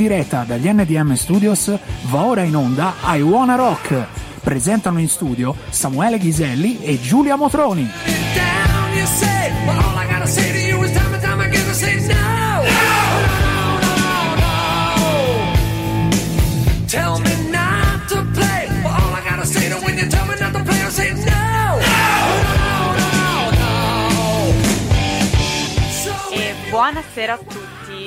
diretta dagli NDM Studios va ora in onda I Wanna Rock. Presentano in studio Samuele Ghiselli e Giulia Motroni. Tell me not to play, but all I gotta say to when you tell me not to play, I say no. No, no, no, no. So E buonasera a tutti,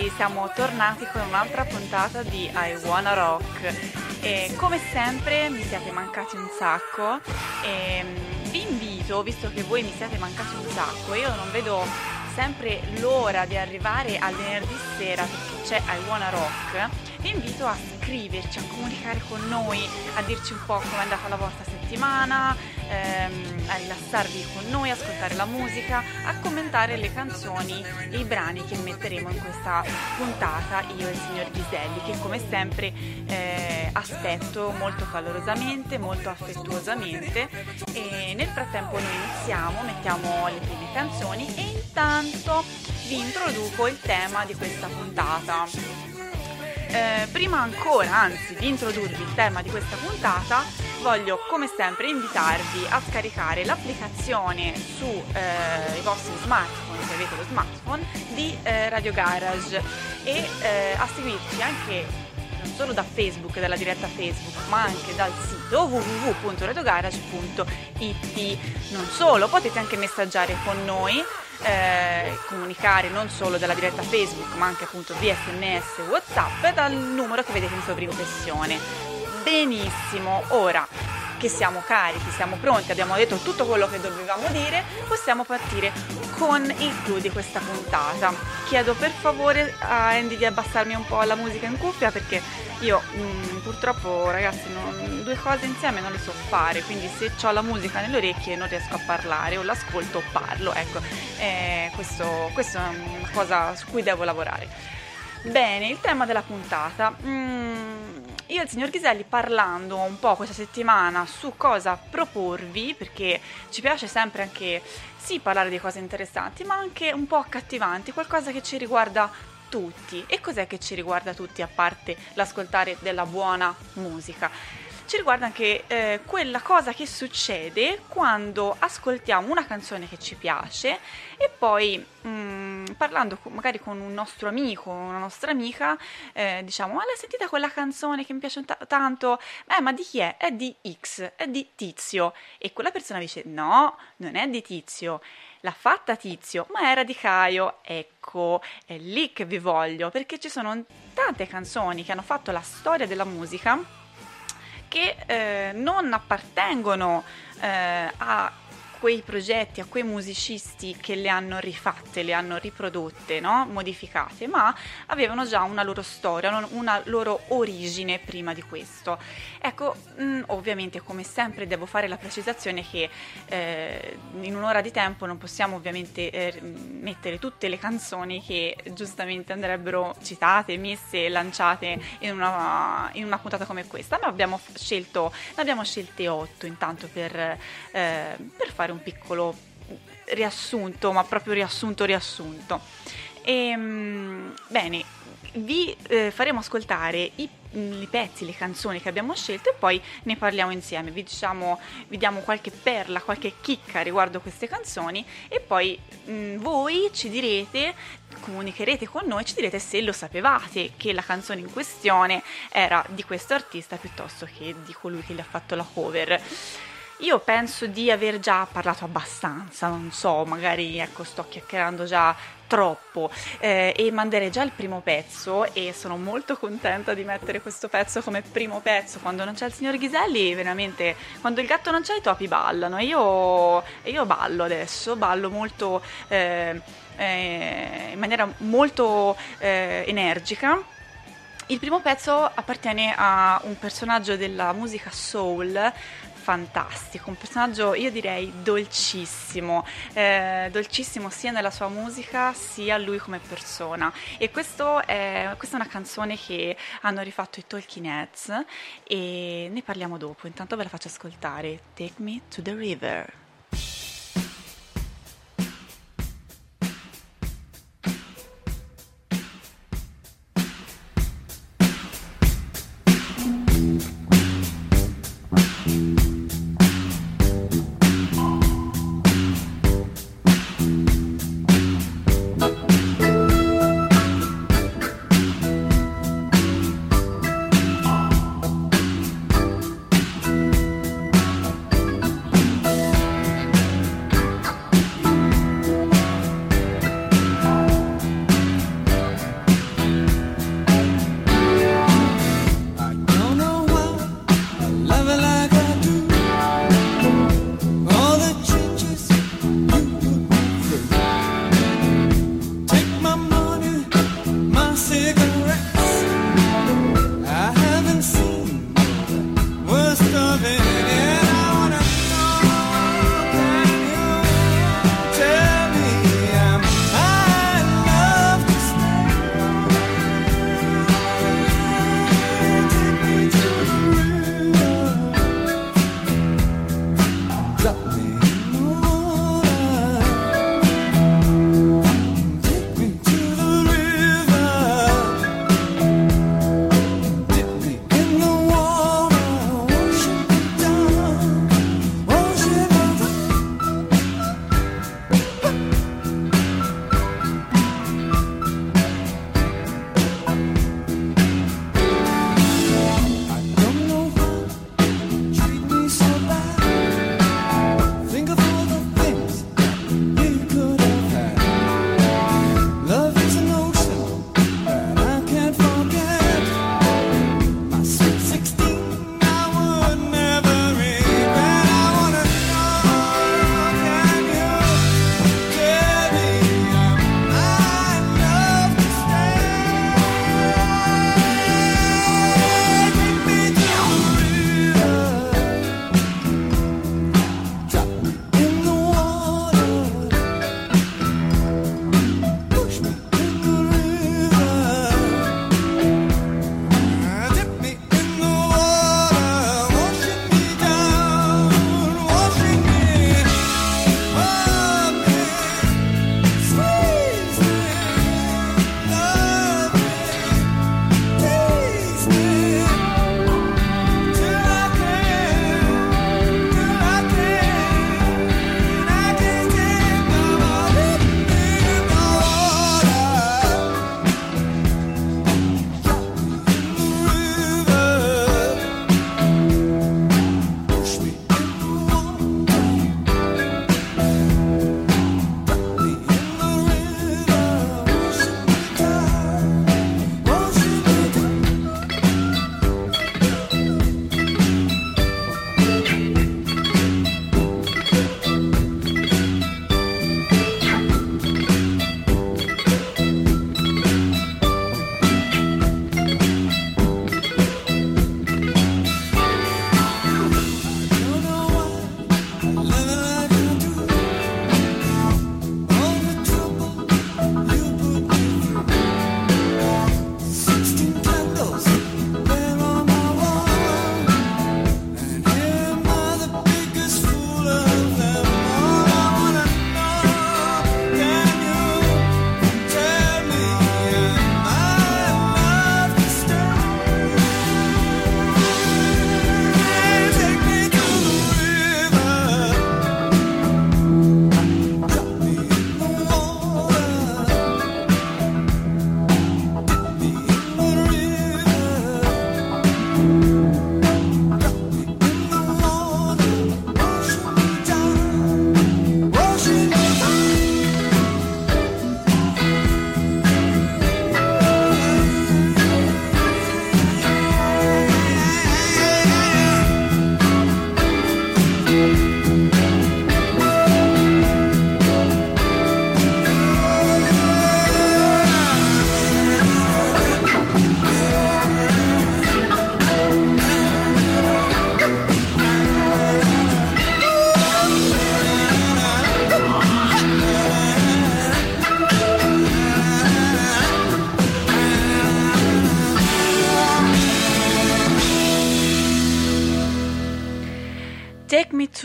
siamo tornati con un'altra puntata di I Wanna Rock. E come sempre mi siete mancati un sacco e mm, vi invito, visto che voi mi siete mancati un sacco, io non vedo sempre l'ora di arrivare al venerdì sera perché c'è I Wanna Rock, vi invito a scriverci, a comunicare con noi, a dirci un po' come è andata la vostra settimana, ehm, a rilassarvi con noi, ascoltare la musica, a commentare le canzoni e i brani che metteremo in questa puntata io e il signor Ghiselli che come sempre eh, aspetto molto calorosamente, molto affettuosamente e nel frattempo noi iniziamo, mettiamo le prime canzoni e intanto vi introduco il tema di questa puntata. Eh, prima ancora, anzi, di introdurvi il tema di questa puntata, voglio come sempre invitarvi a scaricare l'applicazione sui vostri smartphone, se avete lo smartphone, di eh, Radio Garage e eh, a seguirci anche non solo da Facebook, dalla diretta Facebook, ma anche dal sito www.radiogarage.it. Non solo, potete anche messaggiare con noi, eh, comunicare non solo dalla diretta Facebook, ma anche appunto via sms WhatsApp dal numero che vedete in sovrimpressione. Benissimo, ora che siamo carichi, siamo pronti, abbiamo detto tutto quello che dovevamo dire, possiamo partire con il clou di questa puntata. Chiedo per favore a Andy di abbassarmi un po' la musica in cuffia perché io mm, purtroppo ragazzi non- due cose insieme non le so fare, quindi se ho la musica nelle orecchie non riesco a parlare o l'ascolto o parlo, ecco, eh, questo, questo è una cosa su cui devo lavorare. Bene, il tema della puntata. Mm, io e il signor Ghiselli parlando un po' questa settimana su cosa proporvi, perché ci piace sempre anche sì parlare di cose interessanti, ma anche un po' accattivanti, qualcosa che ci riguarda tutti. E cos'è che ci riguarda tutti a parte l'ascoltare della buona musica? Ci riguarda anche eh, quella cosa che succede quando ascoltiamo una canzone che ci piace e poi mm, parlando magari con un nostro amico o una nostra amica eh, diciamo ma l'hai sentita quella canzone che mi piace ta- tanto? Eh ma di chi è? È di X, è di Tizio e quella persona dice no, non è di Tizio l'ha fatta Tizio, ma era di Caio. Ecco, è lì che vi voglio, perché ci sono tante canzoni che hanno fatto la storia della musica che eh, non appartengono eh, a quei progetti, a quei musicisti che le hanno rifatte, le hanno riprodotte, no? modificate, ma avevano già una loro storia, una loro origine prima di questo. Ecco, mh, ovviamente come sempre devo fare la precisazione che eh, in un'ora di tempo non possiamo ovviamente eh, mettere tutte le canzoni che giustamente andrebbero citate, messe, lanciate in una, in una puntata come questa, ma abbiamo scelto, ne abbiamo scelte otto intanto per, eh, per fare un piccolo riassunto, ma proprio riassunto riassunto. Ehm, bene, vi eh, faremo ascoltare i, i pezzi, le canzoni che abbiamo scelto e poi ne parliamo insieme. Vi, diciamo, vi diamo qualche perla, qualche chicca riguardo queste canzoni e poi mh, voi ci direte, comunicherete con noi, ci direte se lo sapevate che la canzone in questione era di questo artista piuttosto che di colui che gli ha fatto la cover. Io penso di aver già parlato abbastanza, non so, magari ecco, sto chiacchierando già troppo eh, e manderei già il primo pezzo e sono molto contenta di mettere questo pezzo come primo pezzo. Quando non c'è il signor Ghiselli veramente quando il gatto non c'è i topi ballano. E io, io ballo adesso ballo molto eh, eh, in maniera molto eh, energica. Il primo pezzo appartiene a un personaggio della musica soul fantastico, un personaggio io direi dolcissimo, eh, dolcissimo sia nella sua musica sia lui come persona. E è, questa è una canzone che hanno rifatto i Talking Heads e ne parliamo dopo, intanto ve la faccio ascoltare. Take me to the river.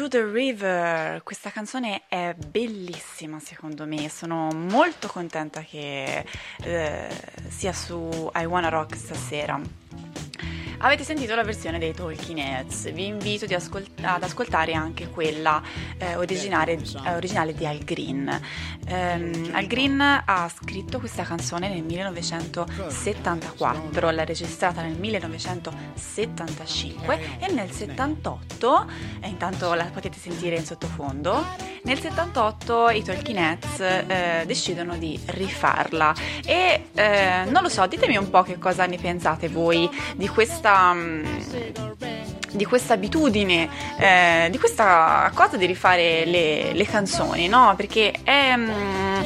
The River, questa canzone è bellissima secondo me, sono molto contenta che eh, sia su I Wanna Rock stasera. Avete sentito la versione dei Talking Heads, vi invito ascol- ad ascoltare anche quella eh, originale, eh, originale, di Al Green. Um, Al Green ha scritto questa canzone nel 1974, l'ha registrata nel 1975 e nel 78, e intanto la potete sentire in sottofondo, nel 78 i Talking Heads eh, decidono di rifarla. E eh, non lo so, ditemi un po' che cosa ne pensate voi di questa questa mm, di questa abitudine, eh, di questa cosa di rifare le, le canzoni, no? Perché è, mm,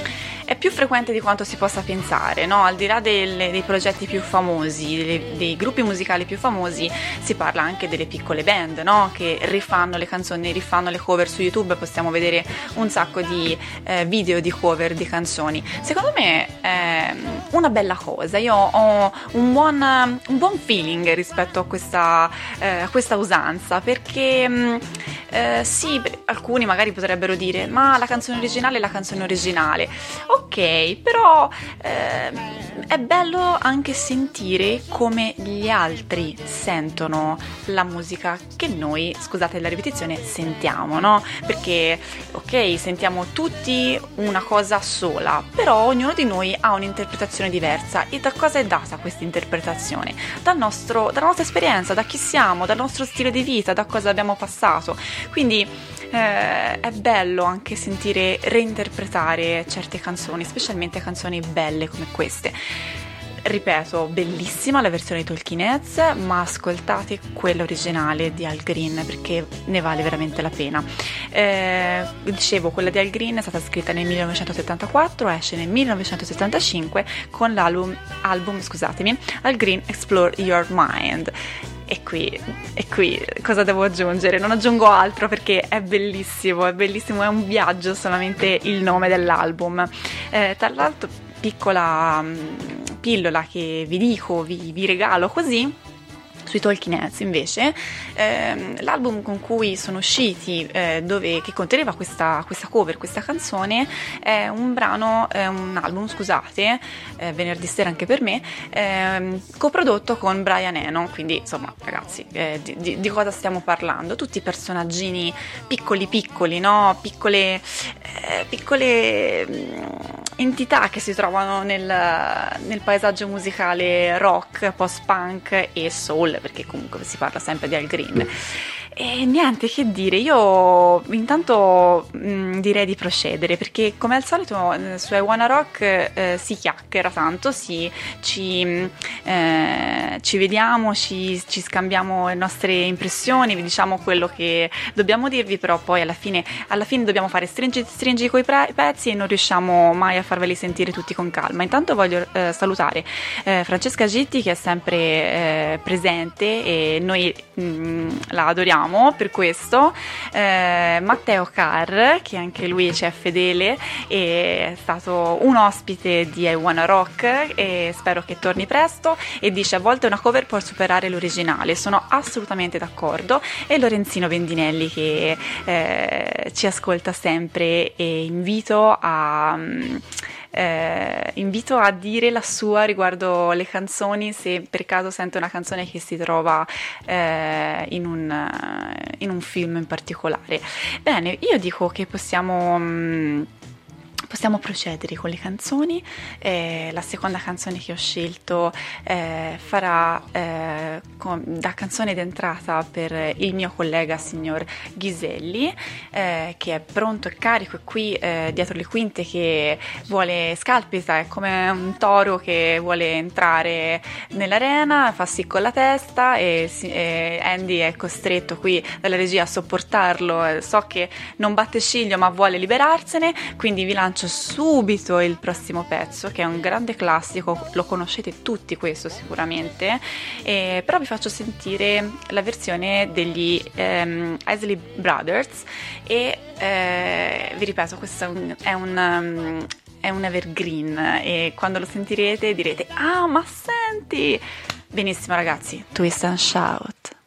è più frequente di quanto si possa pensare, no? al di là delle, dei progetti più famosi, dei, dei, gruppi musicali più famosi, si parla anche delle piccole band no? che rifanno le canzoni, rifanno le cover su YouTube, possiamo vedere un sacco di eh, video di cover di canzoni. Secondo me è una bella cosa, io ho un buon, un buon feeling rispetto a questa, eh, questa usanza perché mm, eh, sì, alcuni magari potrebbero dire ma la canzone originale è la canzone originale. Ok, però eh, è bello anche sentire come gli altri sentono la musica che noi, scusate la ripetizione, sentiamo, no? Perché ok, sentiamo tutti una cosa sola, però ognuno di noi ha un'interpretazione diversa. E da cosa è data questa interpretazione? Dal nostro, dalla nostra esperienza, da chi siamo, dal nostro stile di vita, da cosa abbiamo passato. Quindi eh, è bello anche sentire reinterpretare certe canzoni, specialmente canzoni belle come queste. Ripeto, bellissima la versione di Talking Heads, ma ascoltate quella originale di Al Green perché ne vale veramente la pena. Eh, dicevo, quella di Al Green è stata scritta nel 1974, esce nel 1975 con l'album, album, scusatemi, Al Green Explore Your Mind e qui, e qui cosa devo aggiungere? Non aggiungo altro perché è bellissimo, è bellissimo, è un viaggio solamente il nome dell'album. Eh, tra l'altro, piccola mm, pillola che vi dico, vi, vi regalo così sui Talking Heads. Invece ehm, l'album con cui sono usciti eh, dove, che conteneva questa, questa, cover, questa canzone è un brano, è un album scusate eh, venerdì sera anche per me ehm, coprodotto con Brian Eno. Quindi insomma ragazzi eh, di, di, di, cosa stiamo parlando? Tutti personaggini piccoli piccoli no? piccole, eh, piccole mm, entità che si trovano nel, nel paesaggio musicale rock, post-punk e soul perché comunque si parla sempre di Al Green. E niente, che dire, io intanto mh, direi di procedere perché come al solito eh, su I Wanna Rock eh, si chiacchiera tanto, si, ci, eh, ci, vediamo, ci, ci, scambiamo le nostre impressioni, vi diciamo quello che dobbiamo dirvi, però poi alla fine, alla fine dobbiamo fare stringi, stringi coi pre- pezzi e non riusciamo mai a farveli sentire tutti con calma. Intanto voglio eh, salutare eh, Francesca Gitti che è sempre eh, presente e noi mh, mm, la adoriamo per questo. Eh, Matteo Carr, che anche lui ci è fedele è stato un ospite di I Wanna Rock e spero che torni presto e dice a volte una cover può superare l'originale, sono assolutamente d'accordo. E Lorenzino Vendinelli che eh, ci ascolta sempre e invito a... Um, eh, invito a dire la sua riguardo le canzoni, se per caso sente una canzone che si trova eh, in, un, in, un, film in particolare. Bene, io dico che possiamo... Mh, mm, possiamo procedere con le canzoni. Eh, la seconda canzone che ho scelto eh, farà eh, con, da canzone d'entrata per il mio collega signor Ghiselli, eh, che è pronto e carico e qui eh, dietro le quinte che vuole scalpita, è come un toro che vuole entrare nell'arena, fa sì con la testa e, e Andy è costretto qui dalla regia a sopportarlo. So che non batte ciglio ma vuole liberarsene, quindi vi lancio faccio subito il prossimo pezzo, che è un grande classico, lo conoscete tutti questo sicuramente, eh, però vi faccio sentire la versione degli ehm, Isley Brothers e eh, vi ripeto, questo è un, è un è un evergreen e quando lo sentirete direte ah ma senti! Benissimo ragazzi twist and shout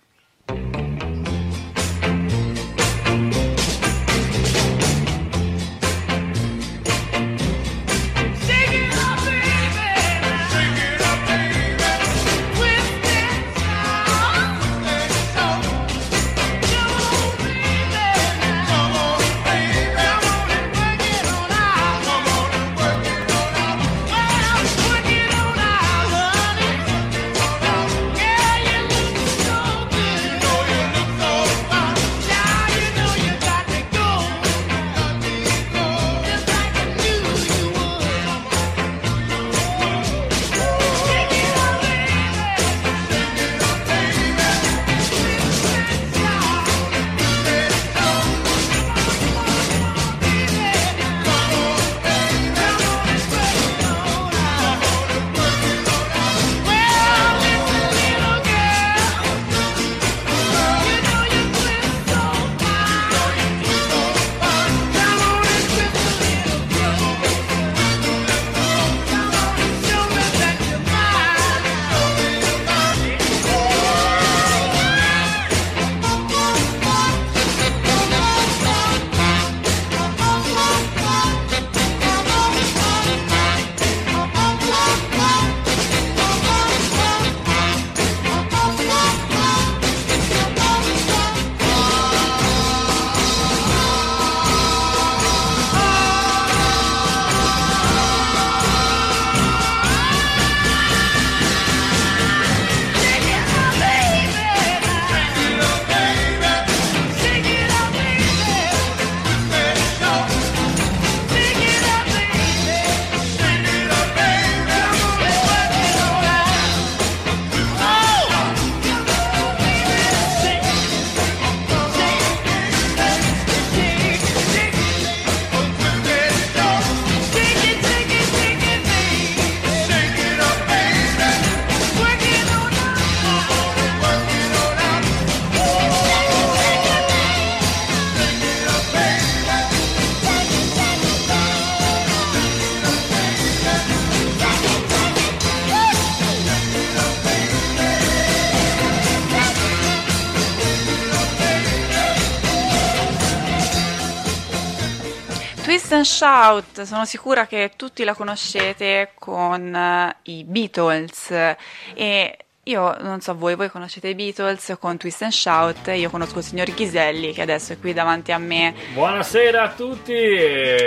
Shout, sono sicura che tutti la conoscete con eh, i Beatles. E io non so voi, voi conoscete i Beatles con Twist and Shout, io conosco il signor Ghiselli che adesso è qui davanti a me. Buonasera a tutti.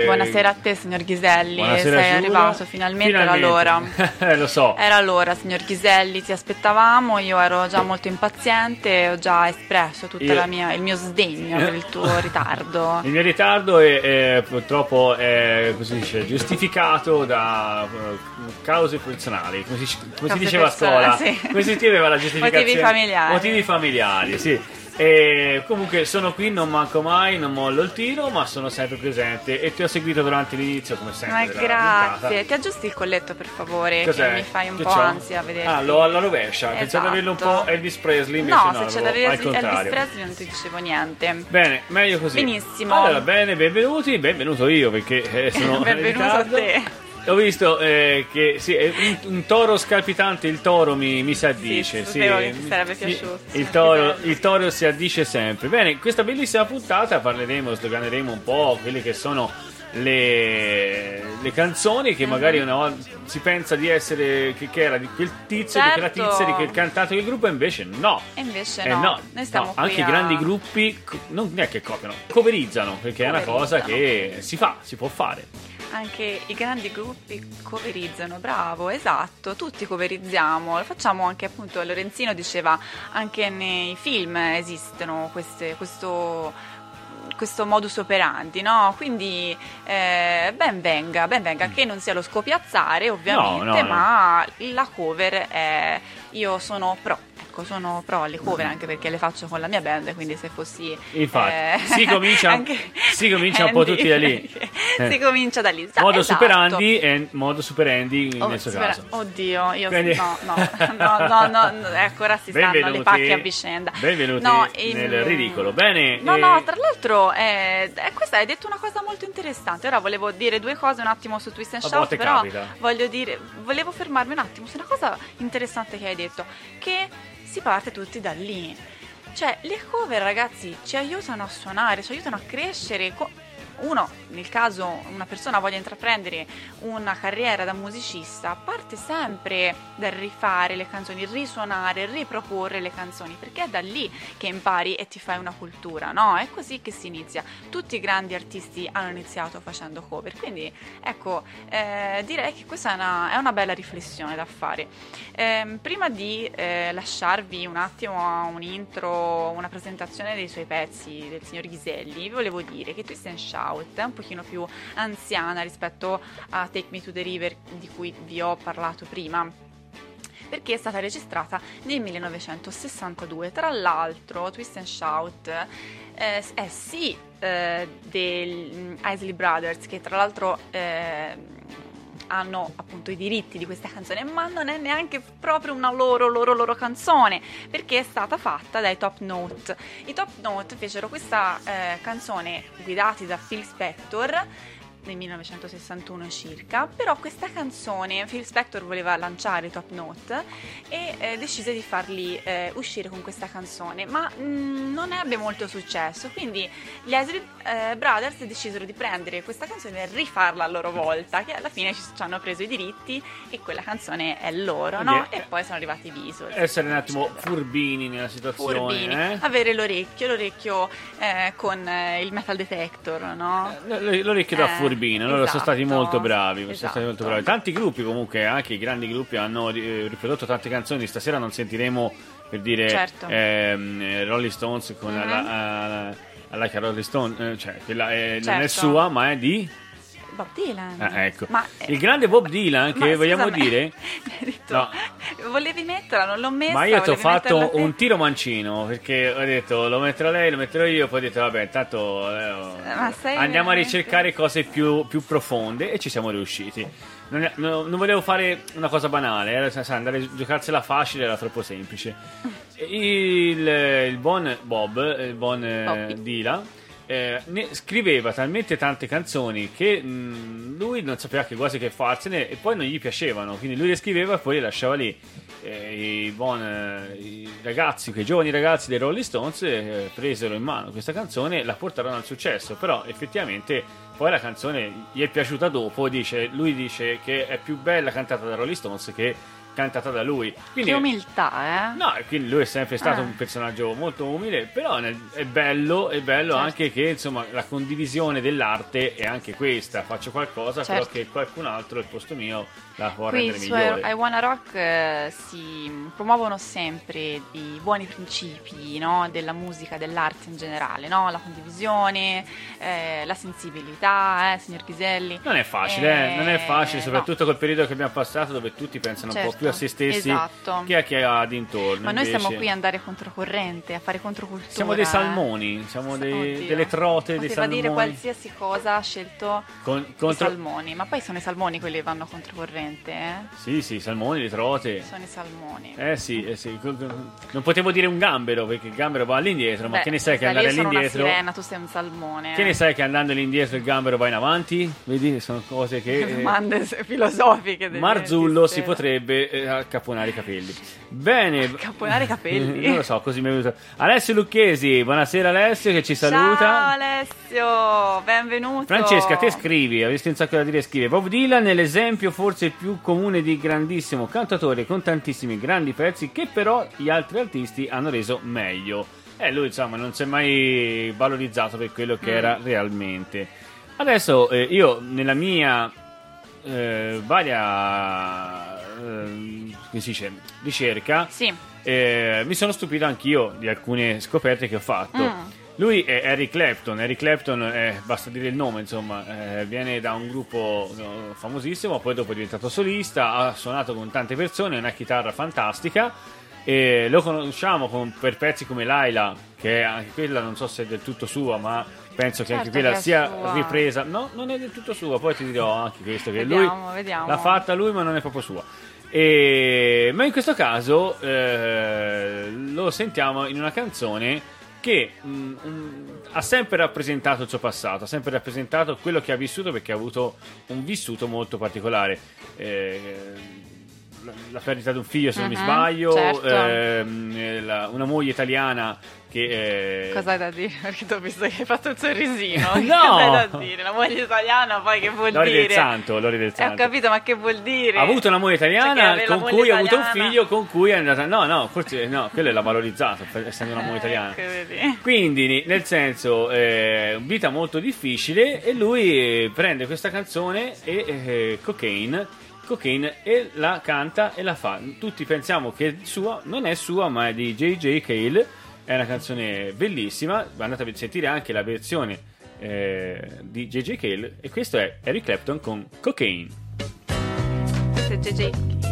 Buonasera a te signor Ghiselli, Buonasera, sei Giulia. arrivato finalmente, era l'ora. Lo so. Era l'ora, signor Ghiselli, ti aspettavamo, io ero già molto impaziente, ho già espresso tutto il mio sdegno per il tuo ritardo. Il mio ritardo è, è purtroppo è, dice, giustificato da eh, cause personali, come si, come si diceva a scuola. personali, sì. Scriveva la giustificazione? Motivi familiari. Motivi familiari, sì. E comunque sono qui, non manco mai, non mollo il tiro, ma sono sempre presente e ti ho seguito durante l'inizio come sempre. Ma grazie, ti aggiusti il colletto per favore, Cos'è? che mi fai un Che po' c'ho? ansia a vedere. Ah, lo alla rovescia, pensavo di averlo un Esatto. po' Elvis Presley, invece No, no, se l'avevo l'avevi al Elvis. Presley non ti dicevo niente. Bene, meglio così. Benissimo. Allora, bene, benvenuti, benvenuto io perché eh, sono Benvenuto a te. Ho visto eh, che sì, un, un toro scalpitante, il toro mi, mi si addice. Sì, Sì, sapevo che ti sarebbe piaciuto, Il toro, il toro si addice sempre. Bene, questa bellissima puntata parleremo, sdoganeremo un po' quelle che sono le, le canzoni che magari una volta si pensa di essere che, che era di quel tizio, di quella Certo. tizia, di quel cantato del gruppo, e invece no. E invece Eh no, no, noi stiamo no, anche i a- grandi gruppi non è che copiano, coverizzano, perché è una cosa Coverizzano. che si fa, si può fare. Anche i grandi gruppi coverizzano, bravo, esatto, tutti coverizziamo, lo facciamo anche appunto, Lorenzino diceva anche nei film esistono queste, questo, questo modus operandi, no? Quindi eh, ben venga, ben venga, che non sia lo scopiazzare ovviamente, No, no, ma la cover è, io sono pro. ecco, Sono pro alle cover anche perché le faccio con la mia band, quindi se fossi... Infatti, eh, si comincia- anche si comincia un po' Andy, tutti da lì. si Eh. comincia da lì. modo esatto. superandi e modo superandi Oh, nel suo spera- caso. Oddio, io Quindi- no, no, no, no, no, no, ecco, ora si stanno le Benvenuti- pacche a vicenda. benvenuti No, nel ehm, ridicolo. Bene, No, eh, no, tra l'altro, eh, eh, questa hai detto una cosa molto interessante. Ora volevo dire due cose un attimo su Twist and Shout, però dire, volevo fermarmi un attimo su una cosa interessante che hai detto, che si parte tutti da lì. Cioè, le cover, ragazzi, ci aiutano a suonare, ci aiutano a crescere. co- uno, nel caso una persona voglia intraprendere una carriera da musicista, parte sempre dal rifare le canzoni, risuonare, riproporre le canzoni, perché è da lì che impari e ti fai una cultura, no? È così che si inizia. Tutti i grandi artisti hanno iniziato facendo cover, quindi ecco, eh, direi che questa è una, è una bella riflessione da fare. Ehm, prima di eh, lasciarvi un attimo a un intro, una presentazione dei suoi pezzi del signor Ghiselli, volevo dire che Twist and Shout è un pochino più anziana rispetto a Take Me to the River di cui vi ho parlato prima perché è stata registrata nel 1962. Tra l'altro, Twist and Shout eh, è sì eh, del Isley Brothers, che tra l'altro eh, hanno appunto i diritti di questa canzone, ma non è neanche proprio una loro, loro, loro canzone, perché è stata fatta dai Top Note. I Top Note fecero questa eh, canzone guidati da Phil Spector nel 1961 circa, però questa canzone Phil Spector voleva lanciare i Top Note e eh, decise di farli eh, uscire con questa canzone, ma mh, non ebbe molto successo, quindi gli Isley eh, Brothers decisero di prendere questa canzone e rifarla a loro volta, che alla fine ci, ci hanno preso i diritti e quella canzone è loro, no? E poi sono arrivati i Beatles. essere un attimo furbini nella situazione, Furbini, eh? avere l'orecchio, l'orecchio eh, con eh, il metal detector, no? L'orecchio da Eh, furbino, loro sono stati esatto, molto bravi, sono esatto. stati molto bravi. Tanti gruppi comunque, anche i grandi gruppi hanno eh, riprodotto tante canzoni, stasera non sentiremo per dire Certo. ehm, eh, Rolling Stones con Mhm. la, la, Like Rolling Stone, eh, cioè quella è- non è Certo. sua ma è di... Bob Dylan. Ah, ecco. Ma, eh, Il grande Bob Dylan che ma vogliamo scusami, dire... No. Volevi metterla, non l'ho messa. Ma io ti ho fatto un tiro mancino perché ho detto lo metterò lei, lo metterò io, poi ho detto vabbè, intanto eh, andiamo a ricercare cose più, più profonde e ci siamo riusciti. Non, è- no- non volevo fare una cosa banale, era, sai, andare a giocarsela facile era troppo semplice. Il, il buon Bob, il buon eh, Bobby. Eh, scriveva talmente tante canzoni che mh, lui non sapeva che quasi che farsene e poi non gli piacevano, quindi lui le scriveva e poi le lasciava lì. Eh, i, buon, eh, i ragazzi, quei giovani ragazzi dei Rolling Stones eh, presero in mano questa canzone e la portarono al successo, però effettivamente poi la canzone gli è piaciuta dopo, dice, lui dice che è più bella cantata da Rolling Stones che cantata da lui. Quindi, Che umiltà, eh? No, quindi lui è sempre stato Ah. un personaggio molto umile, però nel- è bello, è bello Certo. anche che insomma la condivisione dell'arte è anche questa, faccio qualcosa però Certo. che qualcun altro al posto mio la può Qui rendere migliore. I Wanna Rock eh, si promuovono sempre i buoni principi no, della musica, dell'arte in generale, no? la condivisione, eh, la sensibilità, eh, signor Ghiselli. Non è facile, eh, Eh, non è facile, no. soprattutto col periodo che abbiamo passato dove tutti pensano un po' Certo, più a se stessi esatto. che a chi ha dintorno. Ma noi invece siamo qui a andare controcorrente, a fare controcultura. siamo dei eh. salmoni, siamo dei- delle trote, dei Poteva dire salmoni. qualsiasi cosa ha scelto Con- i contro- salmoni, ma poi sono i salmoni quelli che vanno controcorrente, eh? Sì, sì, salmoni, le trote. Sono i salmoni. Eh sì, eh sì, non potevo dire un gambero perché il gambero va all'indietro, ma Beh, che ne sai che andare all'indietro? una sirena, tu sei un salmone. Che eh. ne sai che andando all'indietro il gambero va in avanti? Vedi, sono cose che. eh, Domande filosofiche. delle- Marzullo si potrebbe eh, accapponare i capelli. Bene. Accapponare i capelli? non lo so, così mi è venuto. Alessio Lucchesi, buonasera Alessio che ci saluta. Ciao Alessio, benvenuto. Francesca, te scrivi, avresti un sacco da dire, scrive. Bob Dylan è l'esempio forse più comune di grandissimo cantatore con tantissimi grandi pezzi che però gli altri artisti hanno reso meglio. E lui insomma non si è mai valorizzato per quello che Mm. era realmente. Adesso eh, io nella mia eh, varia eh, come si dice, ricerca Sì, eh, mi sono stupito anch'io di alcune scoperte che ho fatto. Mm. Lui è Eric Clapton, Eric Clapton è- basta dire il nome, insomma, eh, viene da un gruppo no, famosissimo, poi dopo è diventato solista, ha suonato con tante persone, ha una chitarra fantastica. E lo conosciamo con- per pezzi come Laila, che è anche quella non so se è del tutto sua, ma penso che anche Certo quella che sia sua. ripresa. No, non è del tutto sua, poi ti dirò anche questo che Vediamo, lui vediamo. l'ha fatta lui, ma non è proprio sua. E- ma in questo caso eh, lo sentiamo in una canzone che mm, mm, ha sempre rappresentato il suo passato, ha sempre rappresentato quello che ha vissuto perché ha avuto un vissuto molto particolare. Eh, la, perdita di un figlio, se non mi Mhm, sbaglio, certo. ehm, eh, la- una moglie italiana che... eh, cosa hai da dire? Perché ti ho visto che hai fatto un sorrisino. No! Cosa hai da dire? La moglie italiana poi che vuol Lori dire? del Santo, Lori del Eh, ho Santo. capito, ma che vuol dire? Ha avuto una moglie Cioè, italiana la con moglie cui ha avuto un italiana. figlio con cui è andata. No, no, forse no, quello l'ha valorizzato essendo una moglie Eh, italiana. Quindi, nel senso, eh, vita molto difficile e lui eh, prende questa canzone e eh, cocaine, cocaine e la canta e la fa. Tutti pensiamo che è sua, non è sua, ma è di J.J. Cale. È una canzone bellissima. Andate a sentire anche la versione eh, di J.J. Cale. E questo è Eric Clapton con Cocaine. Questo è JJ.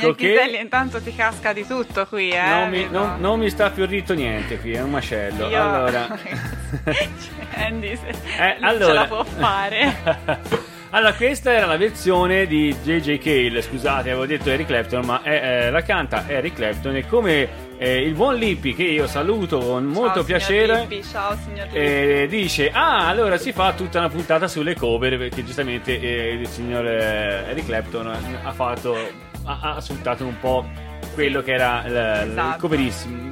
Signor Cocaine. Chiselli, intanto ti casca di tutto qui, eh. non, mi, non- non mi sta più ritto niente qui, è un macello. Io- Allora. Andy se- Eh, ce allora. la può fare. allora, questa era la versione di JJ Cale. Scusate, avevo detto Eric Clapton, ma è, eh, la canta Eric Clapton. E come eh, il buon Lippi, che io saluto con molto Ciao, piacere. Lippi, ciao eh, dice ah allora si fa tutta una puntata sulle cover perché giustamente eh, il signor eh, Eric Clapton ha fatto ha, ha assuntato un po' quello che era la, Esatto. la coverizzazione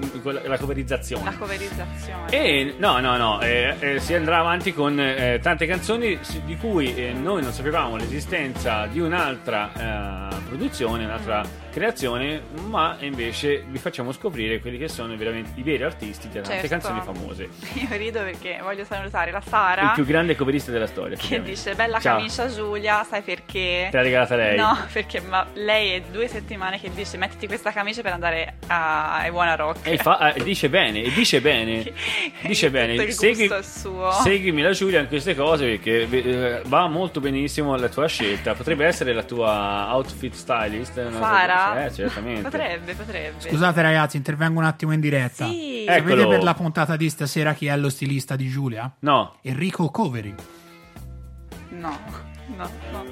La coverizzazione. e no, no, no, eh, eh, si andrà avanti con eh, tante canzoni di cui eh, noi non sapevamo l'esistenza di un'altra eh, produzione, un'altra creazione, ma invece vi facciamo scoprire quelli che sono veramente i veri artisti tante Certo. canzoni famose. Io rido perché voglio salutare la Sara Il più grande coverista della storia. che dice bella Ciao. camicia Giulia, sai perché? Te l'ha regalata lei? No, perché ma lei è due settimane che dice mettiti questa camicia per andare a Wanna Rock. E fa- eh, dice bene, e dice bene, dice Tutto bene. il gusto Segui, seguimi la Giulia in queste cose perché eh, va molto benissimo la tua scelta. Potrebbe essere la tua outfit stylist. Sara? Eh, certamente. Potrebbe, potrebbe. Scusate ragazzi, intervengo un attimo in diretta. Sì. Eh. Sapete Eccolo. per la puntata di stasera chi è lo stilista di Giulia? No, Enrico Coveri. No, no, no.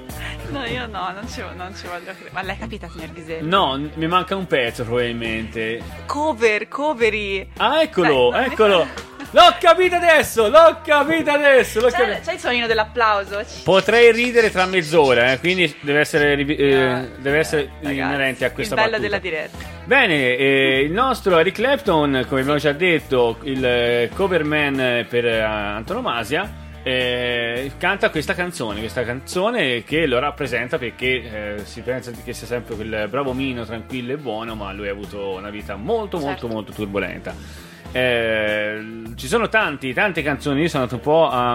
No, io no, non ci, non ci voglio credere. Ma l'hai capita, signor Ghiselli? no, n- mi manca un pezzo probabilmente. Cover, coveri. Ah, eccolo, mi eccolo. L'ho capito adesso, l'ho capito adesso. l'ho C'è, capito. c'è il suonino dell'applauso? Potrei ridere tra mezz'ora, eh, quindi deve essere, eh, Eh, deve essere ragazzi, inerente a questa Il bello battuta. della diretta. Bene, eh, il nostro Eric Clapton, come abbiamo già detto, il eh, coverman per eh, antonomasia, eh, canta questa canzone, questa canzone che lo rappresenta perché eh, si pensa che sia sempre quel bravo Mino, tranquillo e buono, ma lui ha avuto una vita molto molto Certo. molto turbolenta. Eh, ci sono tanti, tante canzoni, io sono andato un po' a,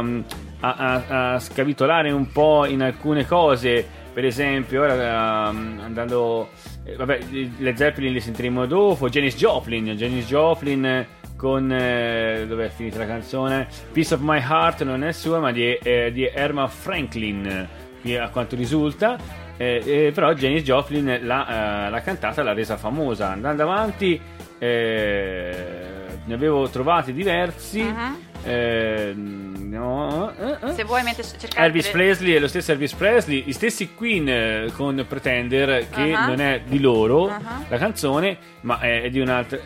a- a- a scavitolare un po' in alcune cose, per esempio, ora ehm, andando... eh, vabbè, le Zeppelin li sentiremo dopo, Janis Joplin, Janis Joplin con... eh, dov'è finita la canzone? Piece of My Heart non è sua, ma di, eh, di Erma Franklin, a quanto risulta. Eh, eh, però Janis Joplin l'ha, eh, l'ha cantata, l'ha resa famosa. Andando avanti, eh, ne avevo trovati diversi. Mhm. Eh, no, eh, eh. Se vuoi mettere, cercare Elvis Presley e lo stesso Elvis Presley, gli stessi Queen eh, con Pretender, che Ah. non è di loro Ah. la canzone, ma è, è di un'altra.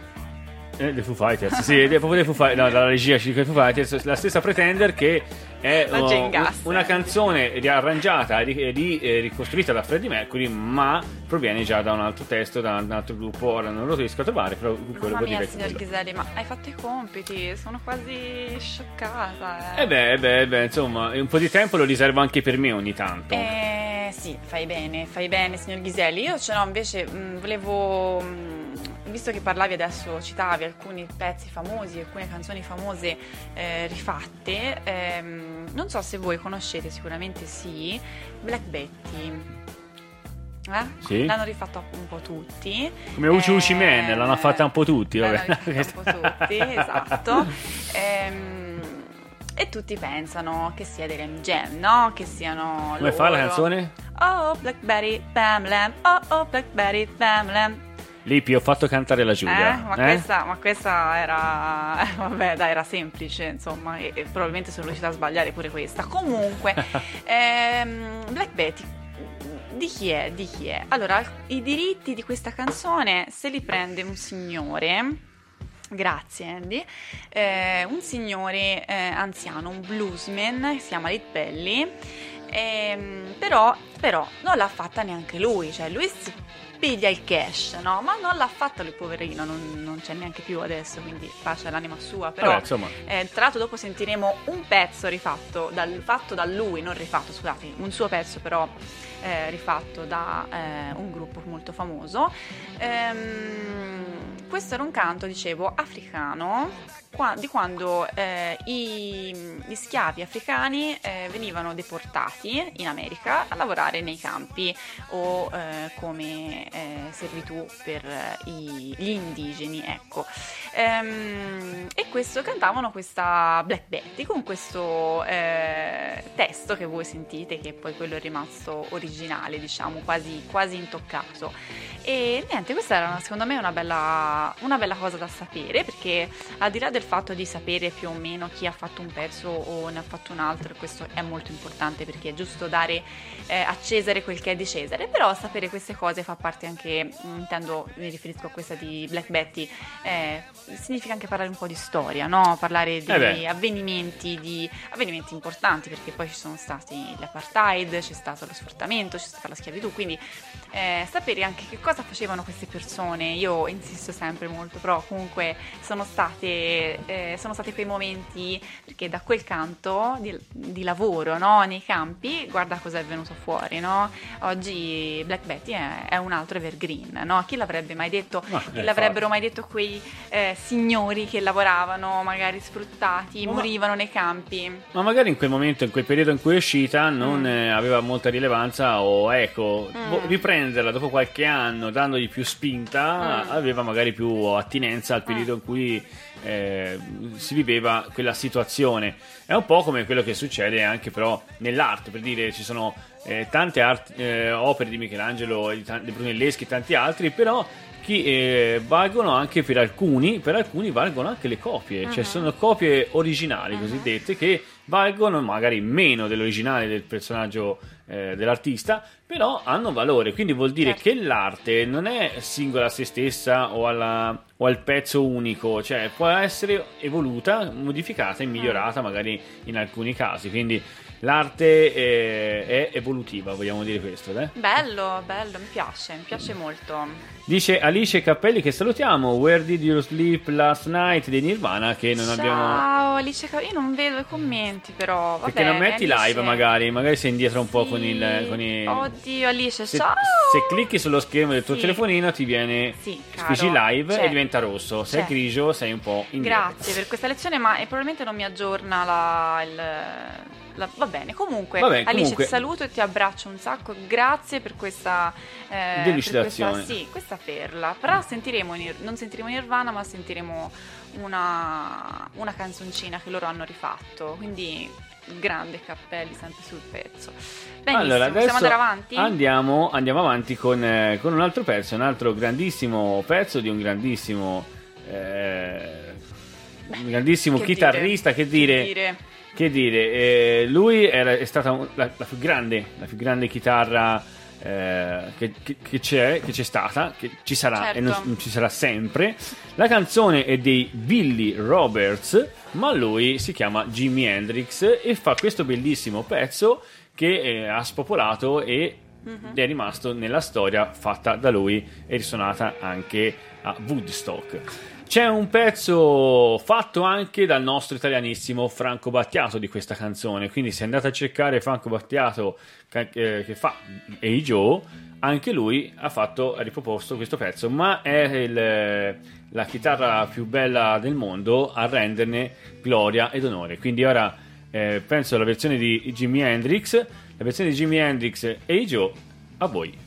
Eh, dei Foo Fighters, sì, proprio dei Foo Fighters, no, dalla regia ci dico i Foo Fighters, la stessa Pretender che è Gass. una canzone riarrangiata e e ri- eh, ricostruita da Freddie Mercury, ma proviene già da un altro testo, da un altro gruppo, ora non lo riesco a trovare, però quello Mamma mia, signor quello. Ghiselli, ma hai fatto i compiti? Sono quasi scioccata. Eh, Eh beh, eh beh, eh beh, insomma, un po' di tempo lo riservo anche per me ogni tanto. Eh, sì, fai bene, fai bene, signor Ghiselli. Io ce l'ho invece, mh, volevo. mh, visto che parlavi adesso, citavi alcuni pezzi famosi, alcune canzoni famose eh, rifatte, ehm, non so se voi conoscete, sicuramente sì, Black Betty. Eh? Sì. L'hanno rifatto un po' tutti. Come Uci Uci Eh, Man, l'hanno fatta un po' tutti, vabbè. un po' tutti, esatto. Ehm, e tutti pensano che sia dei Rem Jam, no? Che siano Come fa la loro. canzone? Oh, Blackberry, bam lam. Oh, oh, Blackberry, bam lam. Lippi, ho fatto cantare la Eh, Giulia. ma, eh? Questa, ma questa era. eh, Vabbè, dai, era semplice, insomma. E, e probabilmente sono riuscita a sbagliare pure questa. Comunque, ehm, Black Betty. Di chi è? Di chi è? Allora, i diritti di questa canzone se li prende un signore. Grazie Andy. Eh, un signore eh, anziano, un bluesman, si chiama Lit Belly. Ehm, però, però non l'ha fatta neanche lui, cioè lui si piglia il cash, no? Ma non l'ha fatta lui poverino, non, non c'è neanche più adesso, quindi pace all'anima sua. Però Vabbè, insomma. eh, tra l'altro dopo sentiremo un pezzo rifatto, dal, fatto da lui, non rifatto, scusate, un suo pezzo però eh, rifatto da eh, un gruppo molto famoso. Ehm, questo era un canto, dicevo, africano, di quando eh, i- gli schiavi africani eh, venivano deportati in America a lavorare nei campi o eh, come eh, servitù per eh, i- gli indigeni, ecco. Ehm, e questo cantavano questa Black Betty con questo eh, testo che voi sentite, che poi quello è rimasto originale, diciamo, quasi, quasi intoccato. E niente, questa era una- secondo me una bella, una bella cosa da sapere, perché al di là del fatto di sapere più o meno chi ha fatto un pezzo o ne ha fatto un altro, questo è molto importante perché è giusto dare eh, a Cesare quel che è di Cesare, però sapere queste cose fa parte anche, mm, intendo, mi riferisco a questa di Black Betty, eh, significa anche parlare un po' di storia, no? parlare di Eh avvenimenti, di avvenimenti importanti, perché poi ci sono stati l'apartheid, c'è stato lo sfruttamento, c'è stata la schiavitù, quindi eh, sapere anche che cosa facevano queste persone, io insisto sempre molto, però comunque sono state, eh, sono stati quei momenti, perché da quel canto di, di lavoro no, nei campi, guarda cosa è venuto fuori, no? oggi Black Betty è, è un altro evergreen, no? chi l'avrebbe mai detto, Ma, chi eh, l'avrebbero mai detto quei eh, signori che lavoravano magari sfruttati, Ma- morivano nei campi. Ma magari in quel momento, in quel periodo in cui è uscita, non Mm. eh, aveva molta rilevanza o ecco, Mm. vo- riprenderla dopo qualche anno, dandogli più spinta, Mm. aveva magari più attinenza al periodo in cui eh, si viveva quella situazione. È un po' come quello che succede anche però nell'arte, per dire ci sono eh, tante art- eh, opere di Michelangelo, di, tan- di Brunelleschi e tanti altri, però chi eh, valgono anche per alcuni, per alcuni valgono anche le copie, cioè sono copie originali cosiddette che valgono magari meno dell'originale del personaggio eh, dell'artista, però hanno valore, quindi vuol dire Certo. che l'arte non è singola a se stessa o, alla- o al pezzo unico, cioè può essere evoluta, modificata e migliorata magari in alcuni casi, quindi l'arte eh, è evolutiva, vogliamo dire questo, eh? Bello, bello, mi piace, mi piace molto. Dice Alice Cappelli che salutiamo, Where Did You Sleep Last Night dei Nirvana che non Ciao abbiamo... Alice, Ca- io non vedo i commenti però. Va Perché non bene, metti Alice. live magari, magari sei indietro un po' Sì. con il... Con i... Oddio Alice, Se, ciao! se clicchi sullo schermo del tuo Sì. telefonino ti viene Sì, caro, live c'è. e diventa rosso, se è C'è. grigio sei un po' indietro. Grazie per questa lezione, ma probabilmente non mi aggiorna la, il, la- Va bene, comunque, Vabbè, Alice comunque- ti saluto e ti abbraccio un sacco. Grazie per questa, eh, Delucidazione. per questa, sì, questa perla. Però sentiremo, non sentiremo Nirvana, ma sentiremo una, una canzoncina che loro hanno rifatto. Quindi grande cappelli sempre sul pezzo. Benissimo, Allora, adesso possiamo andare avanti? Andiamo, andiamo avanti con, eh, con un altro pezzo, un altro grandissimo pezzo di un grandissimo, eh, un grandissimo Che chitarrista. dire, Che dire, che dire. che dire, eh, lui era- è stata la, la più grande, la più grande chitarra eh, che, che- che c'è, che c'è stata, che ci sarà e non, Certo. ci sarà sempre. La canzone è dei Billy Roberts, ma lui si chiama Jimi Hendrix e fa questo bellissimo pezzo che eh, ha spopolato e Mhm. è rimasto nella storia fatta da lui e risuonata anche a Woodstock. C'è un pezzo fatto anche dal nostro italianissimo Franco Battiato di questa canzone, quindi se andate a cercare Franco Battiato eh, che fa Hey Joe, anche lui ha fatto, ha riproposto questo pezzo, ma è il- la chitarra più bella del mondo a renderne gloria ed onore. Quindi ora eh, penso alla versione di Jimi Hendrix, la versione di Jimi Hendrix Hey Joe, a voi.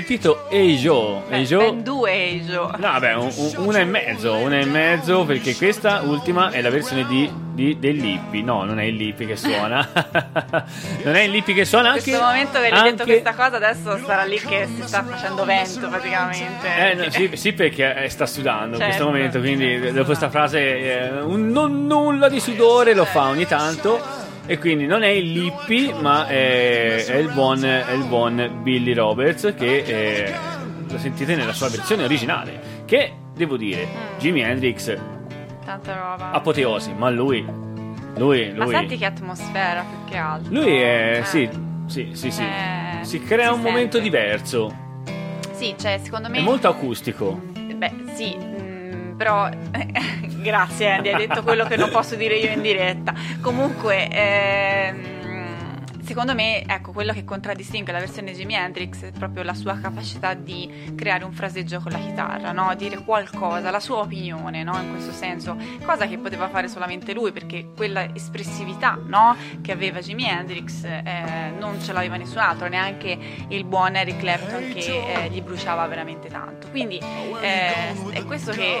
Sentito? Hey Joe? Ben due Ejo. No, vabbè, un- un- una e mezzo, una e mezzo, perché questa ultima è la versione di, di- del Lippi. No, non è il Lippi che suona. non è il Lippi che suona In anche. questo momento che detto anche- questa cosa, adesso sarà lì che si sta facendo vento praticamente. Eh, no, sì, sì, perché eh, sta sudando in questo Certo. momento, quindi dopo questa frase eh, un non nulla di sudore lo fa ogni tanto. E quindi non è il Lippi, ma è, è il, buon, è il buon Billy Roberts che eh, lo sentite nella sua versione originale. Che devo dire, Jimi Hendrix Tanta roba. apoteosi, ma lui, lui, Ma lui, senti che atmosfera più che altro. lui è, Eh. sì, sì, sì, sì, Eh, si crea si un momento sente. diverso, Sì, cioè, secondo me. è molto acustico. Beh, sì, mm, però. Grazie, Andy, hai detto quello che non posso dire io in diretta. Comunque. ehm, Secondo me, ecco, quello che contraddistingue la versione Jimi Hendrix è proprio la sua capacità di creare un fraseggio con la chitarra, no? Dire qualcosa, la sua opinione, no? In questo senso, cosa che poteva fare solamente lui, perché quella espressività, no? Che aveva Jimi Hendrix eh, non ce l'aveva nessun altro, neanche il buon Eric Clapton che eh, gli bruciava veramente tanto. Quindi eh, è questo che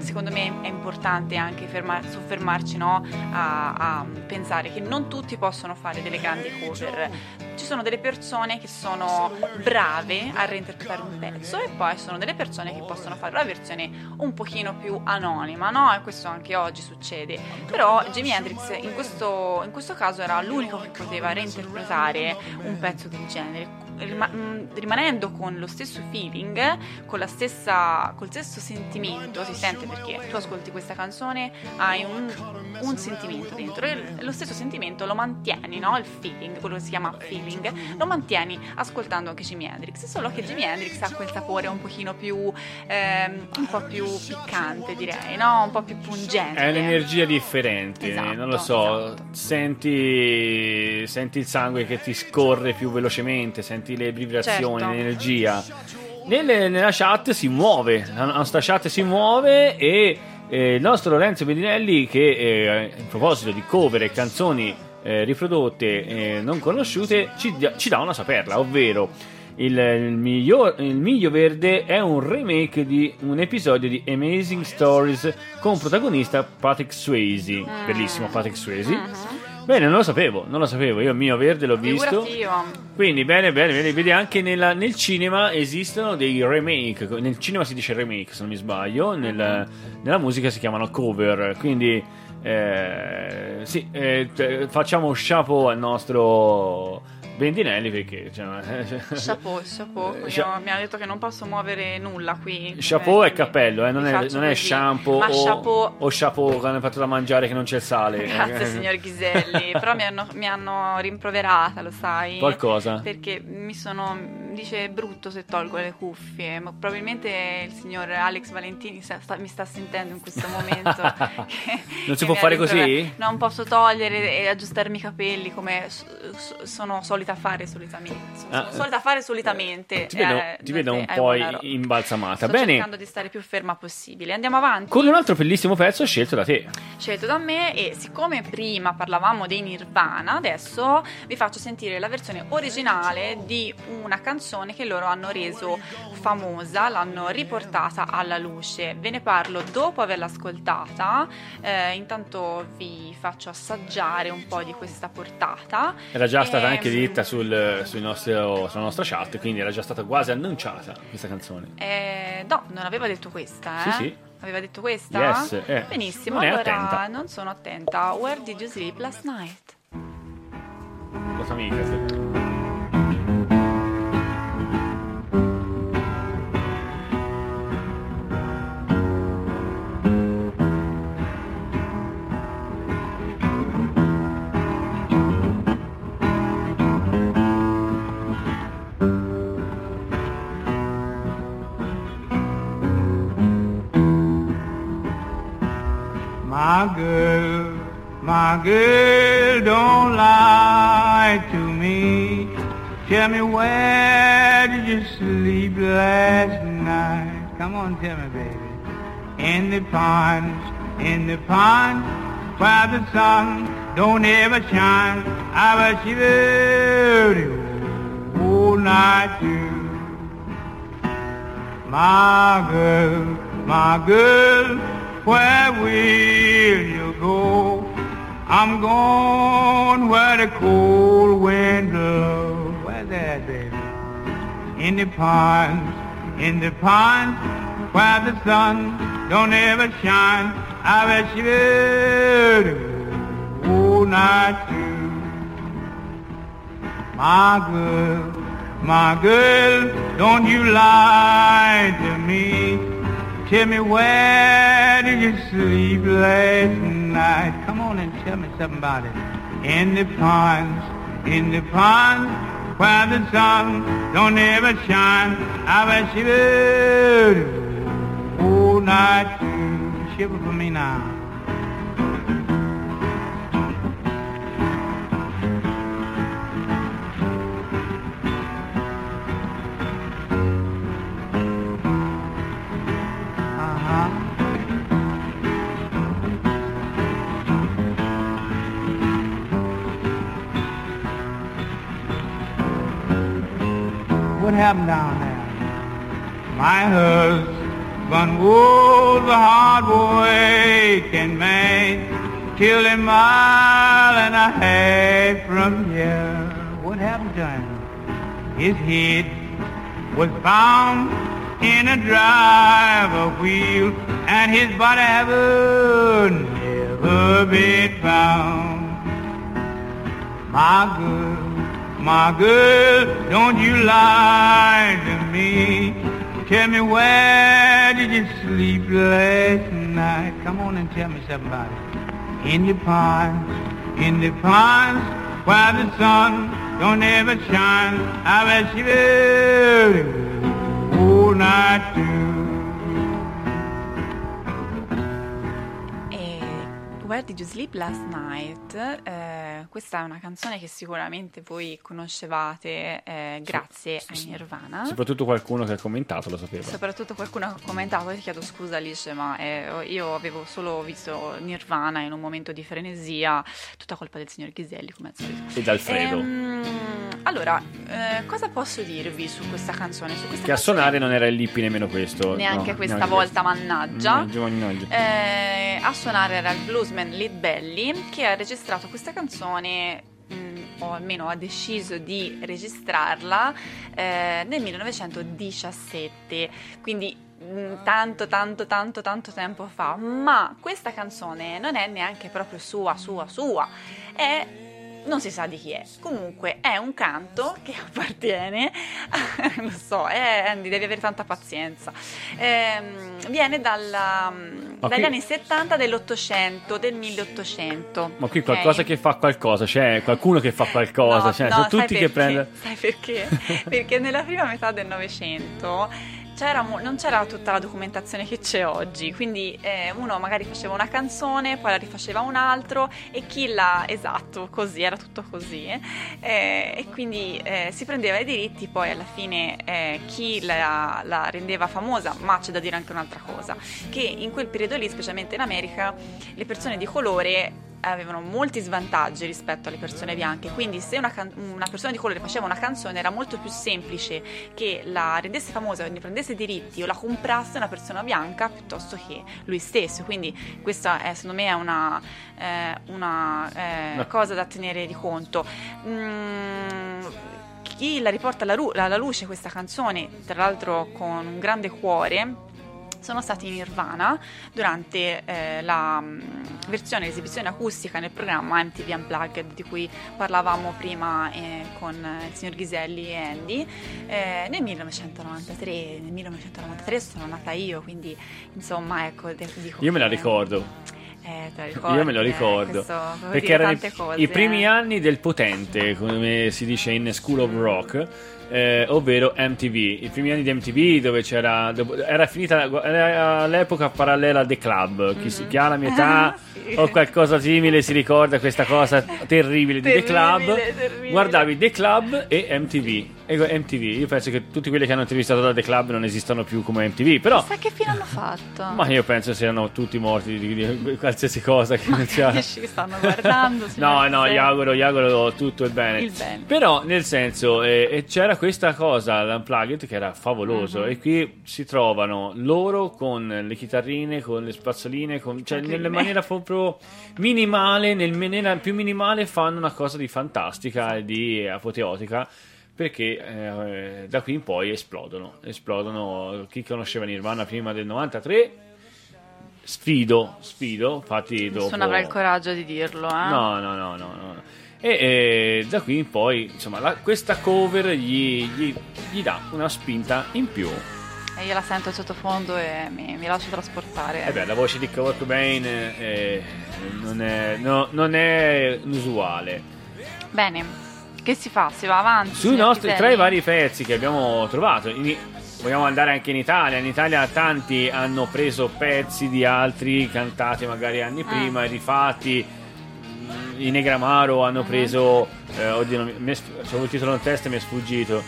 secondo me è importante anche ferma- soffermarci no? a, a pensare che non tutti possono fare delle grandi cover. Ci sono delle persone che sono brave a reinterpretare un pezzo e poi sono delle persone che possono fare una versione un pochino più anonima, no? E questo anche oggi succede. Però Jimi Hendrix in questo, in questo caso era l'unico che poteva reinterpretare un pezzo del genere. Rima- mh, rimanendo con lo stesso feeling, con la stessa, col stesso sentimento, si sente perché tu ascolti questa canzone, hai un, un sentimento dentro e lo stesso sentimento lo mantieni, no? il feeling, quello che si chiama feeling, lo mantieni ascoltando anche Jimi Hendrix, solo che Jimi Hendrix ha quel sapore un pochino più, ehm, un po' più piccante direi, no? un po' più pungente. È un'energia differente, Esatto, non lo so, esatto. senti, senti il sangue che ti scorre più velocemente, senti le vibrazioni, Certo. l'energia. Nelle- nella chat si muove, la nostra chat si muove e eh, il nostro Lorenzo Bedinelli che eh, a proposito di cover e canzoni eh, riprodotte non conosciute ci, ci dà una saperla, ovvero il, il miglior- il Miglio Verde è un remake di un episodio di Amazing Stories con protagonista Patrick Swayze. Bellissimo Patrick Swayze. Bene, non lo sapevo, non lo sapevo. Io il mio verde l'ho visto. Figurati io. Quindi bene, bene, bene. Vedi anche nella- nel cinema esistono dei remake. Nel cinema si dice remake, se non mi sbaglio. nel- nella musica si chiamano cover. Quindi eh, sì, eh, t- facciamo chapeau al nostro Bendinelli perché cioè, Chapeau, chapeau. Eh, Io- mi ha detto che non posso muovere nulla qui. Chapeau è cappello, eh, non, è, non è shampoo Ma o, chapeau o chapeau che hanno fatto da mangiare che non c'è il sale. Grazie signor Ghiselli, però mi hanno, mi hanno rimproverata, lo sai? Qualcosa? Perché mi sono, dice è brutto se tolgo le cuffie, ma probabilmente il signor Alex Valentini sta- sta- mi sta sentendo in questo momento. Non si può fare così? Non posso togliere e aggiustarmi i capelli come s- s- sono solita fare solitamente. Sono Ah, solita fare solitamente. Ti vedo, eh, ti vedo un durante po' imbalsamata. Sto Bene, cercando di stare più ferma possibile. Andiamo avanti. con un altro bellissimo pezzo scelto da te. scelto da me e siccome prima parlavamo dei Nirvana, adesso vi faccio sentire la versione originale di una canzone canzone che loro hanno reso famosa, l'hanno riportata alla luce. Ve ne parlo dopo averla ascoltata, eh, intanto vi faccio assaggiare un po' di questa portata. Era già stata Ehm, anche detta sul, sui nostro- sulla nostra chat, quindi era già stata quasi annunciata questa canzone. Eh, no, non aveva detto questa, eh? Sì, sì. Aveva detto questa? Yes, eh. Benissimo, Non allora attenta. non sono attenta. Where did you sleep last night? Cosa mica? My girl, my girl, don't lie to me. Tell me where did you sleep last night? Come on, tell me, baby. In the ponds, in the ponds, where the sun don't ever shine. I was shivering all night too. My girl, my girl, where will you go? I'm going where the cold wind blows. Where's that, baby? In the ponds, in the ponds, where the sun don't ever shine. I bet you will all night too. My girl, my girl, don't you lie to me. Tell me where did you sleep last night? Come on and tell me something about it. In the ponds, in the ponds, where the sun don't ever shine. I bet you will all night. Shiver for me now. Happened down there? My husband was a hard working man, killed a mile and a half from here. What happened to him? His head was found in a driver wheel, and his body ever never been found. My girl, my girl, don't you lie to me. Tell me where did you sleep last night? Come on and tell me it. In the ponds, in the ponds, where the sun don't ever shine. I bet you all night too. Where Did You Sleep Last Night? Eh, questa è una canzone che sicuramente voi conoscevate eh, grazie a Nirvana. Soprattutto qualcuno che ha commentato lo sapeva. Soprattutto qualcuno ha commentato, ti chiedo scusa Alice, ma eh, io avevo solo visto Nirvana in un momento di frenesia, tutta colpa del signor Ghiselli come al solito. Ed Alfredo. Ehm, allora, eh, cosa posso dirvi su questa canzone? Su questa Che a canzone- suonare non era il Lippi nemmeno questo. Neanche no, questa neanche volta, questo. mannaggia. Mannaggia, mannaggia. Eh, a suonare era il bluesman Lead Belly che ha registrato questa canzone mh, o almeno ha deciso di registrarla eh, nel 1917 quindi mh, tanto tanto tanto tanto tempo fa. Ma questa canzone non è neanche proprio sua sua sua. È non si sa di chi è. Comunque è un canto che appartiene, lo so, eh, Andy, devi avere tanta pazienza. Ehm, viene dalla- dagli qui- anni 70 dell'Ottocento, del 1800. Ma qui qualcosa che fa qualcosa, c'è qualcuno che fa qualcosa, No, cioè, no, sono tutti che perché? prendono... Sai perché? perché nella prima metà del Novecento c'era non c'era tutta la documentazione che c'è oggi, quindi eh, uno magari faceva una canzone, poi la rifaceva un altro e chi la... esatto, così, era tutto così. eh. Eh, e quindi eh, si prendeva i diritti, poi alla fine eh, chi la, la rendeva famosa, ma c'è da dire anche un'altra cosa, che in quel periodo lì, specialmente in America, le persone di colore avevano molti svantaggi rispetto alle persone bianche, quindi se una, can- una persona di colore faceva una canzone era molto più semplice che la rendesse famosa, ne prendesse diritti o la comprasse una persona bianca piuttosto che lui stesso, quindi questa è, secondo me è una, eh, una, eh, Una- cosa da tenere di conto. Mm, chi la riporta alla, ru- alla luce questa canzone, tra l'altro con un grande cuore, sono stati in Nirvana durante eh, la mm, versione, l'esibizione acustica nel programma MTV Unplugged di cui parlavamo prima eh, con eh, il signor Ghiselli e Andy eh, nel 1993. Nel 1993 sono nata io, quindi insomma ecco, dico Io me la ricordo. Eh, ricordi, Io me lo eh, ricordo. questo vuol perché erano i, cose, i primi eh. anni del potente, come si dice in School of Rock. Eh, ovvero MTV, i primi anni di MTV dove c'era era finita era l'epoca parallela a The Club chi, si, chi ha la mia età. Sì. o qualcosa simile si ricorda questa cosa terribile di The Club Terribile, guardavi The Club e MTV MTV io penso che tutti quelli che hanno intervistato da The Club non esistono più come MTV però Chissà che fine hanno fatto. ma io penso siano tutti morti di, di qualsiasi cosa che non Dici che stanno guardando. No, no, gli auguro, gli auguro tutto il bene. Il bene. Però, nel senso, eh, c'era questa cosa all'Unplugged che era favoloso. Mhm. E qui si trovano loro con le chitarrine, con le spazzoline, con, cioè nella maniera proprio minimale, nel maniera più minimale, fanno una cosa di fantastica e di apoteotica. Perché eh, da qui in poi esplodono. Esplodono. Chi conosceva Nirvana prima del 93 sfido, sfido. Infatti, dopo. Nessuno avrà il coraggio di dirlo, eh? No, no, no, no, no. E eh, da qui in poi, insomma, la- questa cover gli, gli- gli dà una spinta in più. E io la sento sottofondo e mi, mi lascio trasportare. E Eh beh, la voce di Kurt Cobain eh, non, è, no- non è usuale. Bene, che si fa? Si va avanti? Nostri, tra i vari pezzi che abbiamo trovato, in- vogliamo andare anche in Italia. In Italia tanti hanno preso pezzi di altri cantati magari anni Ah. prima e rifatti. I Negramaro Ah. hanno preso, eh, oddio, non mi- c'avevo il titolo in testa e mi è sfuggito.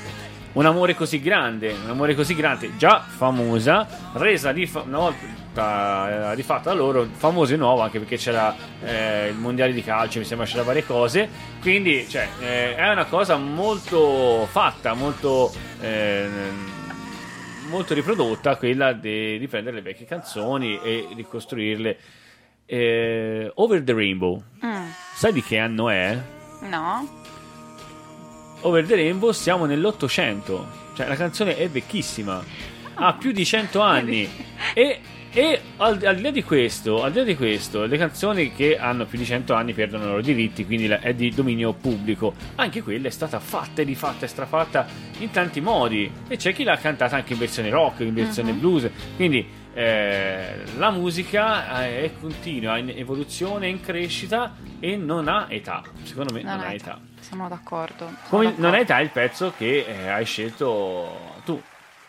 Un amore così grande, un amore così grande, già famosa, resa rifa- una volta eh, rifatta da loro, famosa e nuova anche perché c'era eh, il mondiale di calcio, mi sembra c'era varie cose. Quindi, cioè, eh, è una cosa molto fatta, molto. eh, molto riprodotta quella di riprendere le vecchie canzoni e ricostruirle. Eh, Over the Rainbow, Mm, sai di che anno è? no? Over the Rainbow siamo nell'Ottocento, cioè la canzone è vecchissima, ha più di 100 anni e, e al, al di là di questo, al di là di questo, le canzoni che hanno più di 100 anni perdono i loro diritti, quindi la- è di dominio pubblico. Anche quella è stata fatta e rifatta e strafatta in tanti modi e c'è chi l'ha cantata anche in versione rock, in versione blues, quindi eh, la musica eh, è continua, in evoluzione, in crescita e non ha età, secondo me non, ha età. Sono d'accordo. sono Come d'accordo. non è età il pezzo che eh, hai scelto.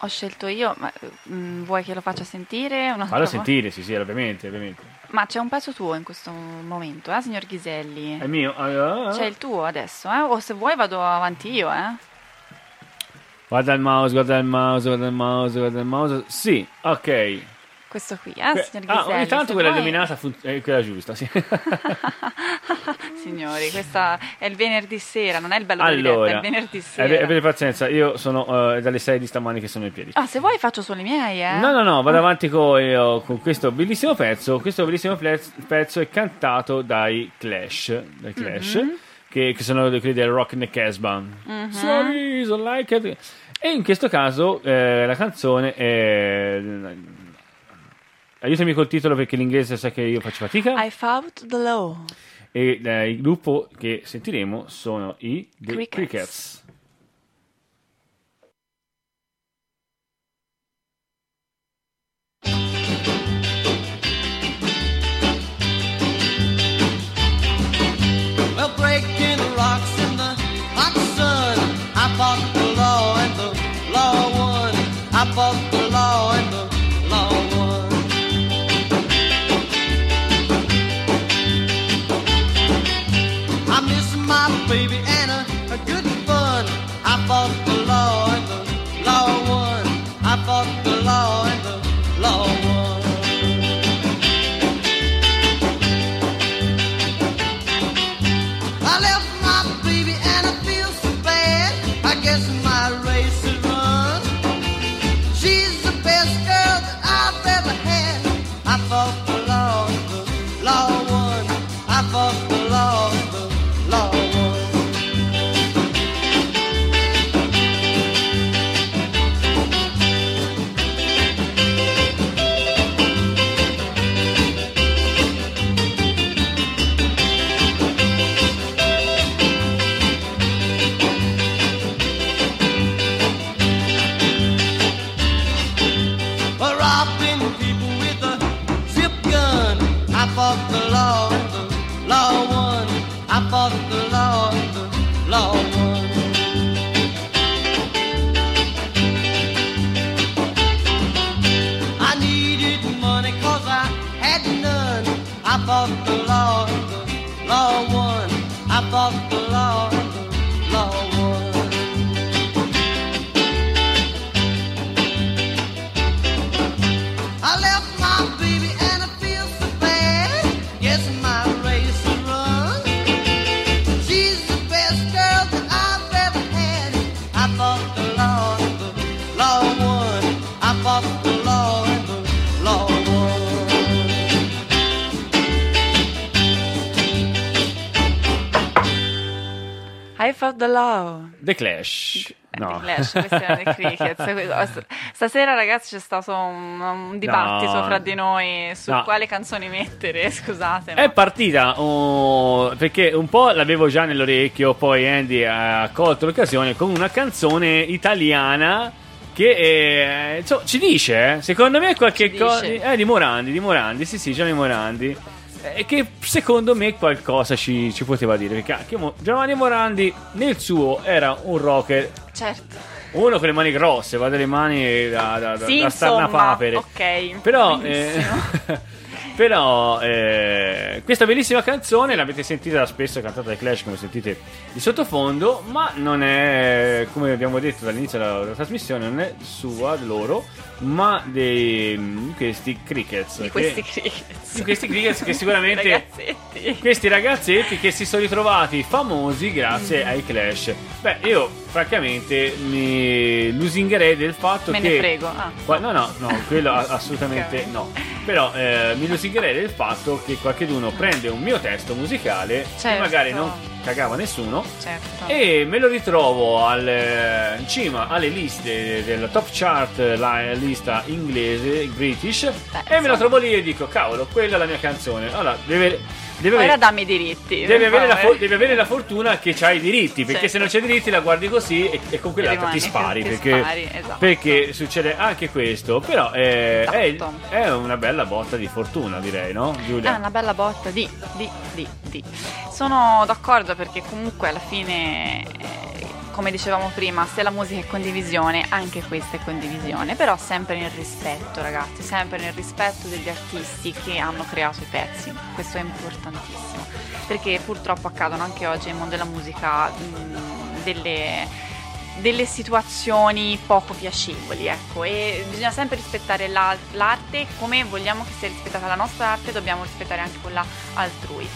Ho scelto io, ma mm, vuoi che lo faccia sentire? Fallo sentire, sì, sì, ovviamente, ovviamente. Ma c'è un pezzo tuo in questo momento, eh, signor Ghiselli? È mio. Ah, ah, C'è il tuo adesso, eh? O se vuoi vado avanti io, eh? Guarda il mouse, guarda il mouse, guarda il mouse, guarda il mouse. Sì, ok. Questo qui, eh, Que- signor ah, Ghiselli? ogni tanto quella vuoi- illuminata fun- è quella giusta, sì. Signori, questa è il venerdì sera, non è il bello della diretta, è allora, il venerdì eh, sera. avete pazienza, io sono eh, dalle 6 di stamani che sono in piedi. Ah, se vuoi faccio solo i miei, eh? No, no, no, vado avanti con, eh, con questo bellissimo pezzo. Questo bellissimo plez- pezzo è cantato dai Clash, dai Clash Mm-hmm. che, che sono quelli del Rock in the Casbah. Sorry, so like it. E in questo caso eh, la canzone è... Aiutami col titolo perché l'inglese sa che io faccio fatica. I fought the law. E eh, il gruppo che sentiremo sono i The Crickets. Crickets. Well, breaking the rocks in the hot sun. I fought the law and the law won. I fought I I fought the law. The Clash. No. The Clash, questi erano i Crickets. Stasera, ragazzi, c'è stato un, un dibattito No. fra di noi su No. quali canzoni mettere. Scusate, ma È partita oh, perché un po' l'avevo già nell'orecchio, poi Andy ha colto l'occasione con una canzone italiana che eh, insomma, ci dice, eh, secondo me qualche Ci cosa... Eh, di Morandi, di Morandi, sì sì, Gianni Morandi. E che secondo me qualcosa ci, ci poteva dire. Perché anche Mo- Giovanni Morandi nel suo era un rocker, certo. uno con le mani grosse, va delle mani da, da, da, Sì, da insomma, starnapapere. ok. Però, eh, però eh, questa bellissima canzone l'avete sentita spesso cantata dai Clash, come sentite di sottofondo, ma non è, come abbiamo detto dall'inizio della, della trasmissione, non è sua, loro, ma dei, di questi Crickets. di che- questi Crickets. di questi Crickets che sicuramente... Ragazzetti. Questi ragazzetti che si sono ritrovati famosi grazie Mm-hmm. ai Clash. Beh, io francamente mi lusingherei del fatto Me che. ne frego. Ah. Qua- no, no, no, quello assolutamente Ok. no. Però eh, mi lusingherei del fatto che qualcuno prende un mio testo musicale che Certo. magari non cagava nessuno Certo. e me lo ritrovo al, eh, in cima alle liste della top chart, la lista inglese, British, e me la trovo lì e dico, cavolo, quella è la mia canzone. Allora, deve, deve Ora avere, dammi i diritti. per avere la, favore. fo- deve avere la fortuna che c'hai i diritti, perché Certo. se non c'è diritti la guardi così e, e con quell'altra ti spari. ti perché, spari, esatto. perché succede anche questo, però eh, è, Esatto. è una bella botta di fortuna, direi, no, Giulia? È una bella botta di, di, di, di. Sono d'accordo perché comunque alla fine, eh, come dicevamo prima, se la musica è condivisione, anche questa è condivisione, però sempre nel rispetto ragazzi, sempre nel rispetto degli artisti che hanno creato i pezzi, questo è importantissimo, perché purtroppo accadono anche oggi nel mondo della musica mh, delle delle situazioni poco piacevoli, ecco, e bisogna sempre rispettare la- l'arte come vogliamo che sia rispettata la nostra arte, dobbiamo rispettare anche quella altrui.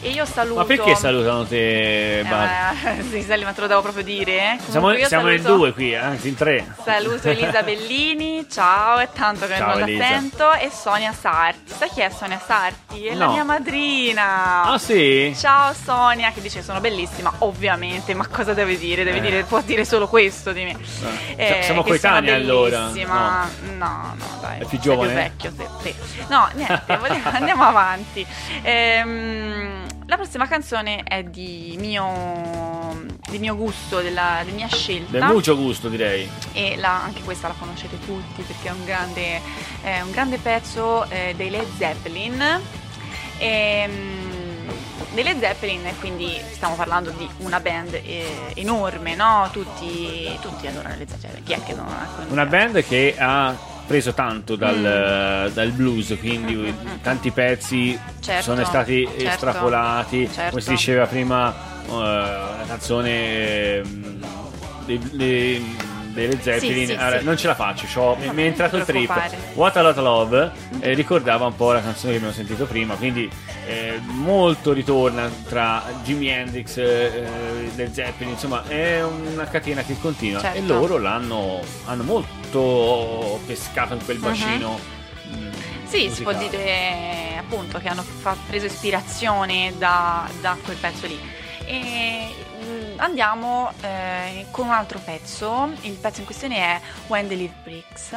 E io saluto Ma perché salutano te? Eh, sì, Sally, ma te lo devo proprio dire? Comunque Siamo, siamo in saluto- due qui, anzi in tre. Saluto Elisa Bellini, ciao, è tanto che Ciao, non la Elisa. sento, e Sonia Sarti. Sai chi è Sonia Sarti? È la No. mia madrina. Ah sì? Ciao Sonia, che dice sono bellissima, ovviamente, ma cosa deve dire? Deve Eh. dire, può dire solo questo di me. Eh, siamo che sono coetanei, allora. bellissima. No, no, dai. È più giovane? vecchio, sì, sì. No, niente, volevo- andiamo avanti. Ehm, la prossima canzone è di mio, di mio gusto, della, di mia scelta Del mucho gusto, direi. e la- anche questa la conoscete tutti perché è un grande, è un grande pezzo eh, dei Led Zeppelin. Ehm, dei Led Zeppelin, quindi stiamo parlando di una band eh, enorme, no? Tutti, tutti adorano Led Zeppelin. Chi è che non ecco, Una band che ha preso tanto dal, dal blues, quindi Mm, mm, mm. tanti pezzi Certo, sono stati certo, estrapolati. certo. Come si diceva prima, eh, una canzone ehm, dei, dei- dei Led Zeppelin, sì, ah, sì. non ce la faccio, c'ho- mi, mi è entrato il trip. What a Lot of Love eh, ricordava un po' la canzone che abbiamo sentito prima, quindi eh, molto ritorna tra Jimi Hendrix e Led Zeppelin, insomma è una catena che continua Certo. e loro l'hanno hanno molto pescato in quel bacino. mm, Sì, si può musicale. dire appunto che hanno fa- preso ispirazione da, da quel pezzo lì. E mm, andiamo eh, con un altro pezzo. Il pezzo in questione è When the Leaf Breaks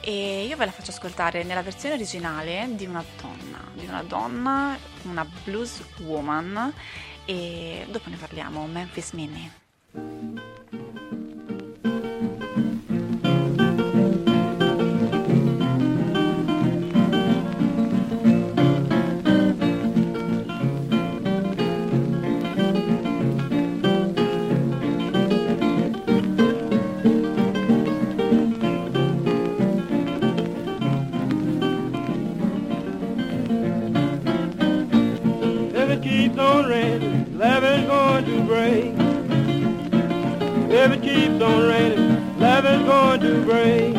e io ve la faccio ascoltare nella versione originale di una donna, di una donna, una blues woman e dopo ne parliamo, Memphis Minnie. Is going to break. If it keeps on raining, love is going to break.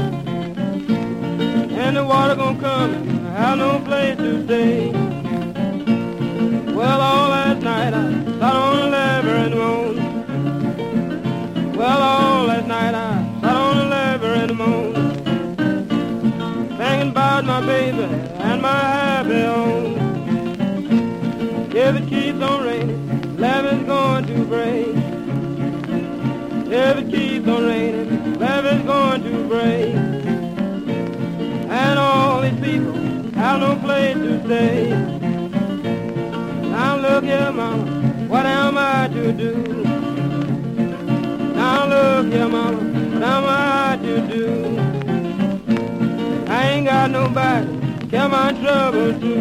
And the water gonna come I have no place to stay. Break. And all these people have no place to stay. Now look here, mama, what am I to do? Now look here, mama, what am I to do? I ain't got nobody care my trouble to.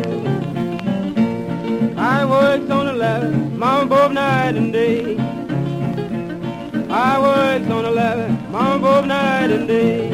I worked on the ladder, mama, both night and day. I worked on the ladder, mama, both night and day.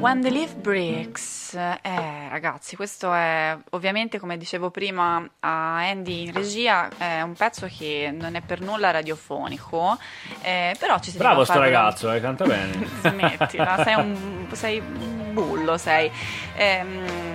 When the Leaf Breaks, eh, ragazzi, questo è ovviamente, come dicevo prima a Andy in regia, è un pezzo che non è per nulla radiofonico, eh, però ci si Bravo sto ragazzo, eh, canta bene. Smettila, sei un, sei un bullo, sei. Ehm,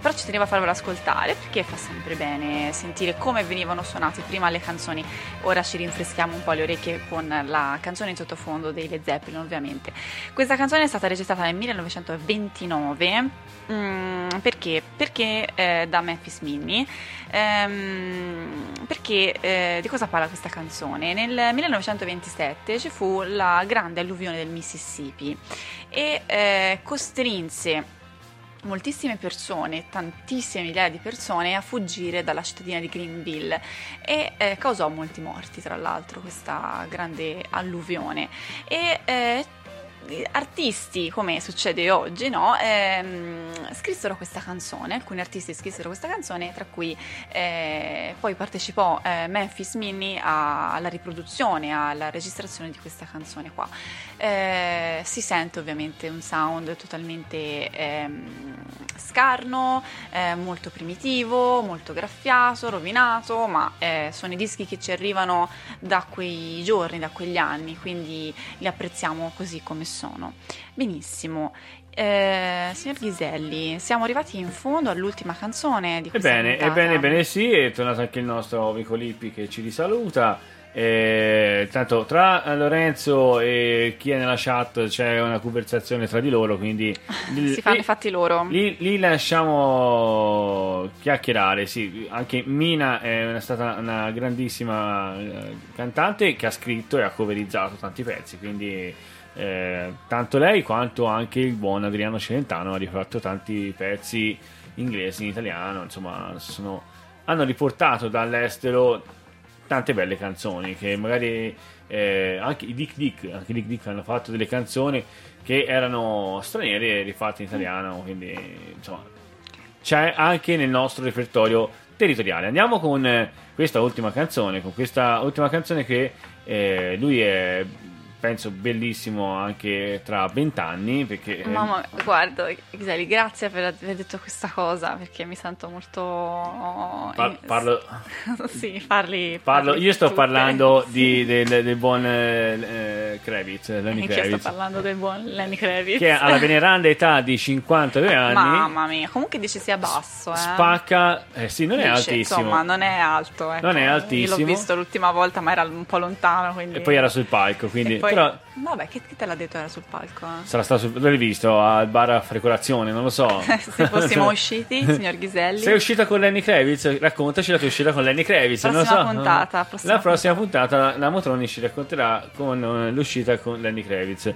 però ci tenevo a farvelo ascoltare perché fa sempre bene sentire come venivano suonate prima le canzoni. Ora ci rinfreschiamo un po' le orecchie con la canzone in sottofondo dei Led Zeppelin, ovviamente. Questa canzone è stata registrata nel 1929. mm, perché? Perché eh, da Memphis Minnie. Ehm, perché eh, di cosa parla questa canzone? Nel 1927 ci fu la grande alluvione del Mississippi e eh, costrinse moltissime persone, tantissime migliaia di persone a fuggire dalla cittadina di Greenville e eh, causò molti morti tra l'altro questa grande alluvione. E eh, artisti come succede oggi no, ehm, scrissero questa canzone alcuni artisti scrissero questa canzone tra cui eh, poi partecipò eh, Memphis Minnie alla riproduzione alla registrazione di questa canzone qua. Eh, si sente ovviamente un sound totalmente ehm, scarno eh, molto primitivo molto graffiato rovinato ma eh, sono i dischi che ci arrivano da quei giorni da quegli anni quindi li apprezziamo così come sono benissimo eh, signor Ghiselli, siamo arrivati in fondo all'ultima canzone di questa Ebbene, puntata. ebbene, ebbene sì, è tornato anche il nostro amico Lippi che ci risaluta. Eh, tanto tra Lorenzo e chi è nella chat c'è una conversazione tra di loro, quindi li, si fanno li- i fatti loro. li- li lasciamo chiacchierare. Sì, anche Mina è una- stata una grandissima eh, cantante che ha scritto e ha coverizzato tanti pezzi, quindi eh, tanto lei quanto anche il buon Adriano Celentano ha rifatto tanti pezzi inglesi in italiano, insomma, sono- hanno riportato dall'estero tante belle canzoni che magari eh, anche i Dick Dick, anche Dick Dick hanno fatto delle canzoni che erano straniere e rifatte in italiano, quindi insomma c'è anche nel nostro repertorio territoriale. Andiamo con questa ultima canzone, con questa ultima canzone che eh, lui è penso bellissimo anche tra vent'anni perché eh, Mamma, guarda, Giseli, grazie per aver detto questa cosa perché mi sento molto. par- parlo, sì, parli. parlo- io sto tutte. parlando Sì. di- del, del buon eh, eh, Kravitz, Lenny Anch'io sto Kravitz parlando del buon Lenny Kravitz. che alla veneranda età di 52 anni Mamma mia, comunque dice sia basso, eh. spacca eh sì non è Dice, altissimo Insomma, non è alto. ecco. Non è Io altissimo. l'ho visto l'ultima volta, ma era un po' lontano. Quindi... e poi era sul palco quindi poi- però Vabbè, che, che te l'ha detto era sul palco? eh? sarà stato sul- l'hai visto al bar a frecolazione non lo so Se fossimo usciti, signor Ghiselli. Sei uscita con Lenny Kravitz? Raccontaci la tua uscita con Lenny Kravitz. Prossima so. puntata, prossima la prossima puntata, la, la Motroni ci racconterà con eh, l'uscita con Lenny Kravitz.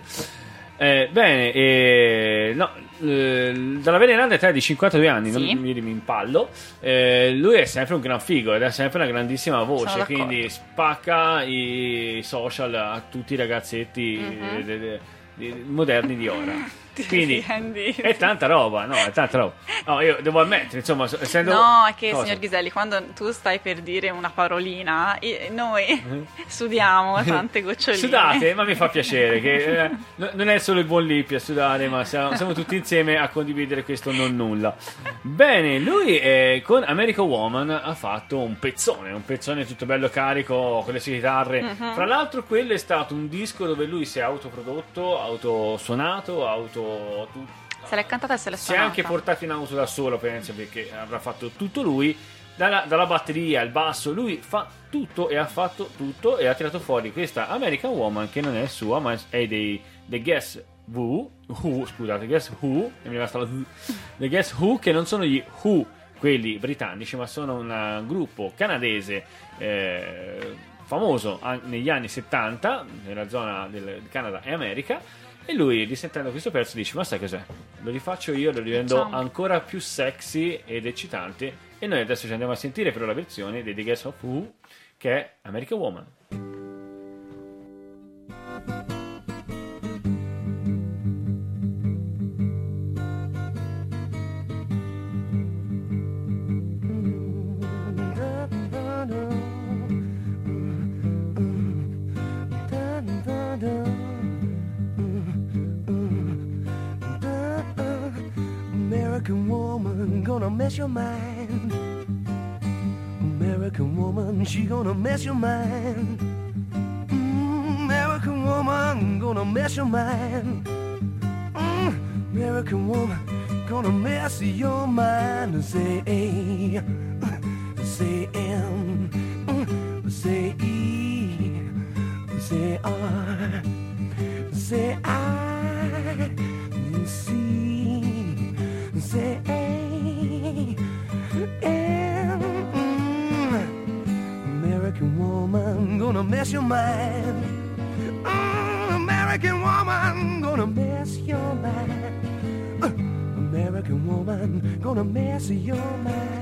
Eh, bene, eh, no, eh, dalla veneranda età di 52 anni, Sì. non mi, mi impallo, eh, lui è sempre un gran figo ed ha sempre una grandissima voce, quindi spacca i social a tutti i ragazzetti Mhm. eh, de- de- de- moderni di ora. Quindi è tanta roba, no, è tanta roba. No, io devo ammettere, insomma, so- essendo No, è che Cosa? signor Ghiselli, quando tu stai per dire una parolina, noi Mhm. sudiamo tante goccioline. Sudate, ma mi fa piacere che eh, no- non è solo il buon Lippi a sudare, ma siamo, siamo tutti insieme a condividere questo non nulla. Bene, lui eh, con American Woman ha fatto un pezzone, un pezzone tutto bello carico con le sue chitarre. Mhm. Fra l'altro, quello è stato un disco dove lui si è autoprodotto, autosuonato, auto. Tu- Se l'è cantata e se l'è si è suonata. anche portato in auto da solo, penso, perché avrà fatto tutto lui. Dalla, dalla batteria, il basso, lui fa tutto e ha fatto tutto e ha tirato fuori questa American Woman che non è sua, ma è dei, dei Guess Who, Who, scusate, Guess Who, e mi basta la Z, dei Guess Who che non sono gli Who, quelli britannici, ma sono un eh, gruppo canadese eh, famoso negli anni 70 nella zona del Canada e America e lui risentendo questo pezzo dice ma sai cos'è? Lo rifaccio io lo rivendo ancora più sexy ed eccitante. E noi adesso ci andiamo a sentire però la versione dei The Guess of Who che è American Woman mess your mind. American woman, she gonna mess your mind. Mm, American woman gonna mess your mind. Mm, American woman gonna mess your mind and say A, Cause you're my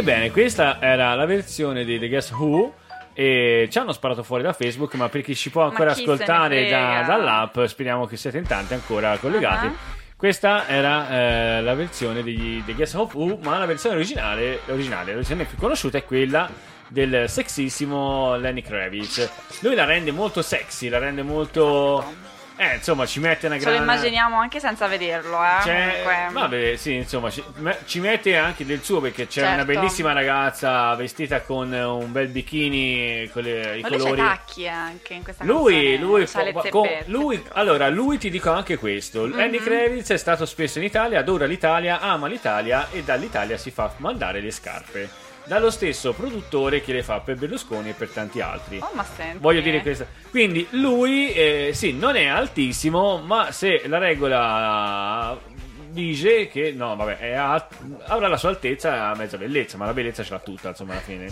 Ebbene, questa era la versione di The Guess Who. E ci hanno sparato fuori da Facebook, ma per chi ci può ancora ascoltare da- dall'app, speriamo che siete in tanti ancora collegati. Ah. Questa era eh, la versione di The Guess Who, ma la versione originale, l'originale, la versione più conosciuta è quella del sexissimo Lenny Kravitz. Lui la rende molto sexy, la rende molto. Eh, insomma, ci mette una Ce lo grande. immaginiamo anche senza vederlo, eh. C'è- vabbè, sì, insomma, ci, ci mette anche del suo perché c'è Certo. una bellissima ragazza vestita con eh, un bel bikini con le- i Ma lui c'ha i colori. tacchi anche in questa Lui, lui, zeppette. con- lui- allora, lui ti dico anche questo. Lenny Mhm. Kravitz è stato spesso in Italia, adora l'Italia, ama l'Italia e dall'Italia si fa mandare le scarpe. Dallo stesso produttore che le fa per Berlusconi e per tanti altri. Oh, ma senti. Voglio dire questo. Quindi lui, eh, sì, non è altissimo, ma se la regola dice che, no, vabbè, è a- avrà la sua altezza a mezza bellezza, ma la bellezza ce l'ha tutta, insomma, alla fine.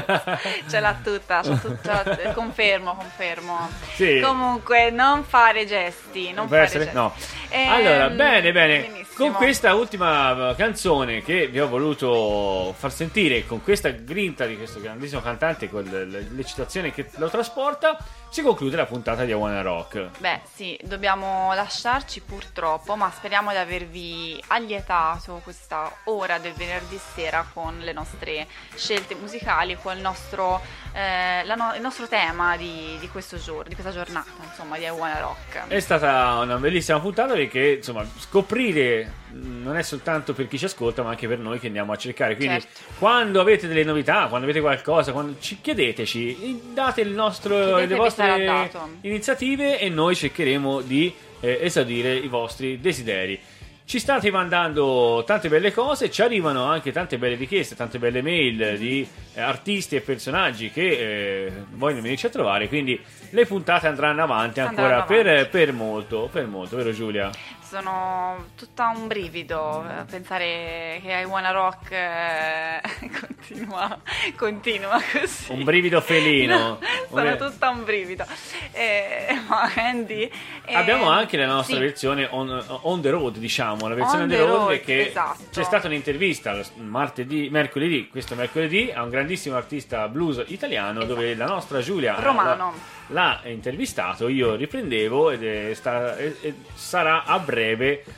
Ce l'ha tutta, tutta, confermo, confermo. Sì. Comunque, non fare gesti, non Può fare gesti. No. Ehm, allora, bene, bene. benissimo. Con questa ultima canzone che vi ho voluto far sentire, con questa grinta di questo grandissimo cantante, con le- le- l'eccitazione che lo trasporta, si conclude la puntata di Wanna Rock. Beh, sì, dobbiamo lasciarci purtroppo, ma speriamo di avervi allietato questa ora del venerdì sera con le nostre scelte musicali, con il nostro, eh, no- il nostro tema di, di questo giorno, di questa giornata, insomma, di I Wanna Rock. È stata una bellissima puntata perché, insomma, scoprire non è soltanto per chi ci ascolta, ma anche per noi che andiamo a cercare. Quindi, Certo. quando avete delle novità, quando avete qualcosa, quando ci chiedeteci, date il nostro, le vostre iniziative e noi cercheremo di eh, esaudire i vostri desideri. Ci state mandando tante belle cose, ci arrivano anche tante belle richieste, tante belle mail di eh, artisti e personaggi che eh, vogliono venirci a trovare, quindi le puntate andranno avanti ancora Andranno Per, avanti. per molto, per molto, vero Giulia? Sono tutta un brivido eh, pensare che I Wanna Rock eh, continua, continua così. Un brivido felino. No, sono Un- tutta un brivido. Eh, ma Andy... eh, Abbiamo anche la nostra sì. versione on, on the road, diciamo, la versione on the the road, road, che esatto. c'è stata un'intervista martedì, mercoledì, questo mercoledì, a un grandissimo artista blues italiano dove la nostra Giulia Romano. l'ha, l'ha intervistato, io riprendevo ed sta- e- e sarà a breve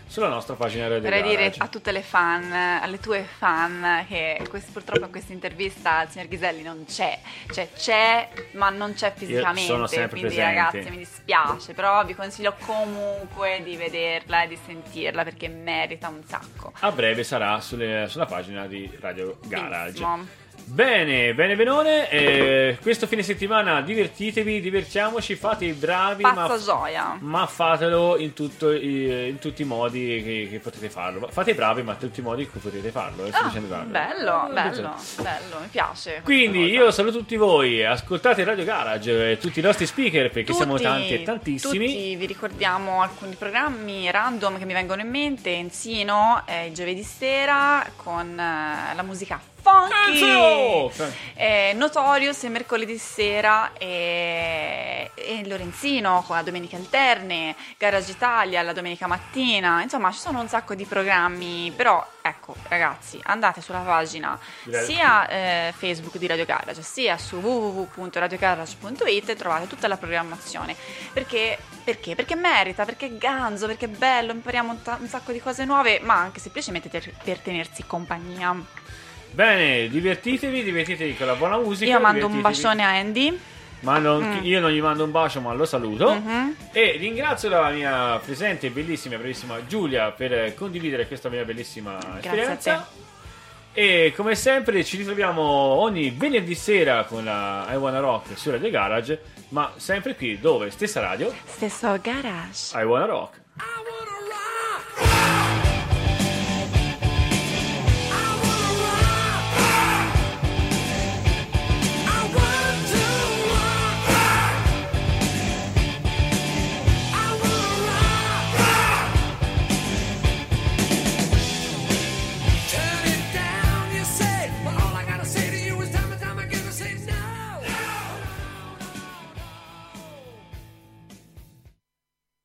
sulla nostra pagina Radio Vorrei dire a tutte le fan, alle tue fan, che quest- purtroppo in questa intervista il signor Ghiselli non c'è, cioè c'è ma non c'è fisicamente, sono sempre quindi presente. ragazzi mi dispiace, però vi consiglio comunque di vederla e di sentirla perché merita un sacco. A breve sarà sulle- sulla pagina di Radio Garage. Benissimo. Bene, bene, benone. eh, questo fine settimana divertitevi, divertiamoci, fate i bravi, ma, gioia. ma fatelo in, tutto i- in tutti i modi che, che potete farlo. Fate i bravi, ma in tutti i modi in cui potete farlo. eh, Ah, bello, Eh, bello, bello, mi piace. Quindi io saluto tutti voi, ascoltate Radio Garage e tutti i nostri speaker perché siamo Tutti- tanti e tantissimi. Tutti vi ricordiamo alcuni programmi random che mi vengono in mente. Enzino eh, il giovedì sera con eh, la musica funky. Eh, Notorious è mercoledì sera e, e Lorenzino con la domenica alterne, Garage Italia la domenica mattina, insomma ci sono un sacco di programmi, però ecco ragazzi andate sulla pagina sia eh, Facebook di Radio Garage sia su www.radiogarage.it e trovate tutta la programmazione perché, perché? Perché merita, perché è ganzo, perché è bello, impariamo un, ta- un sacco di cose nuove ma anche semplicemente per, per tenersi compagnia. Bene, divertitevi, divertitevi con la buona musica. Io mando un bacione a Andy. Ma non- Mm. io non gli mando un bacio, ma lo saluto. Mhm. E ringrazio la mia presente, bellissima, bravissima Giulia per condividere questa mia bellissima Grazie a esperienza. E come sempre ci ritroviamo ogni venerdì sera con la I Wanna Rock su Radio Garage, ma sempre qui dove? Stessa radio, Stesso garage. I Wanna Rock.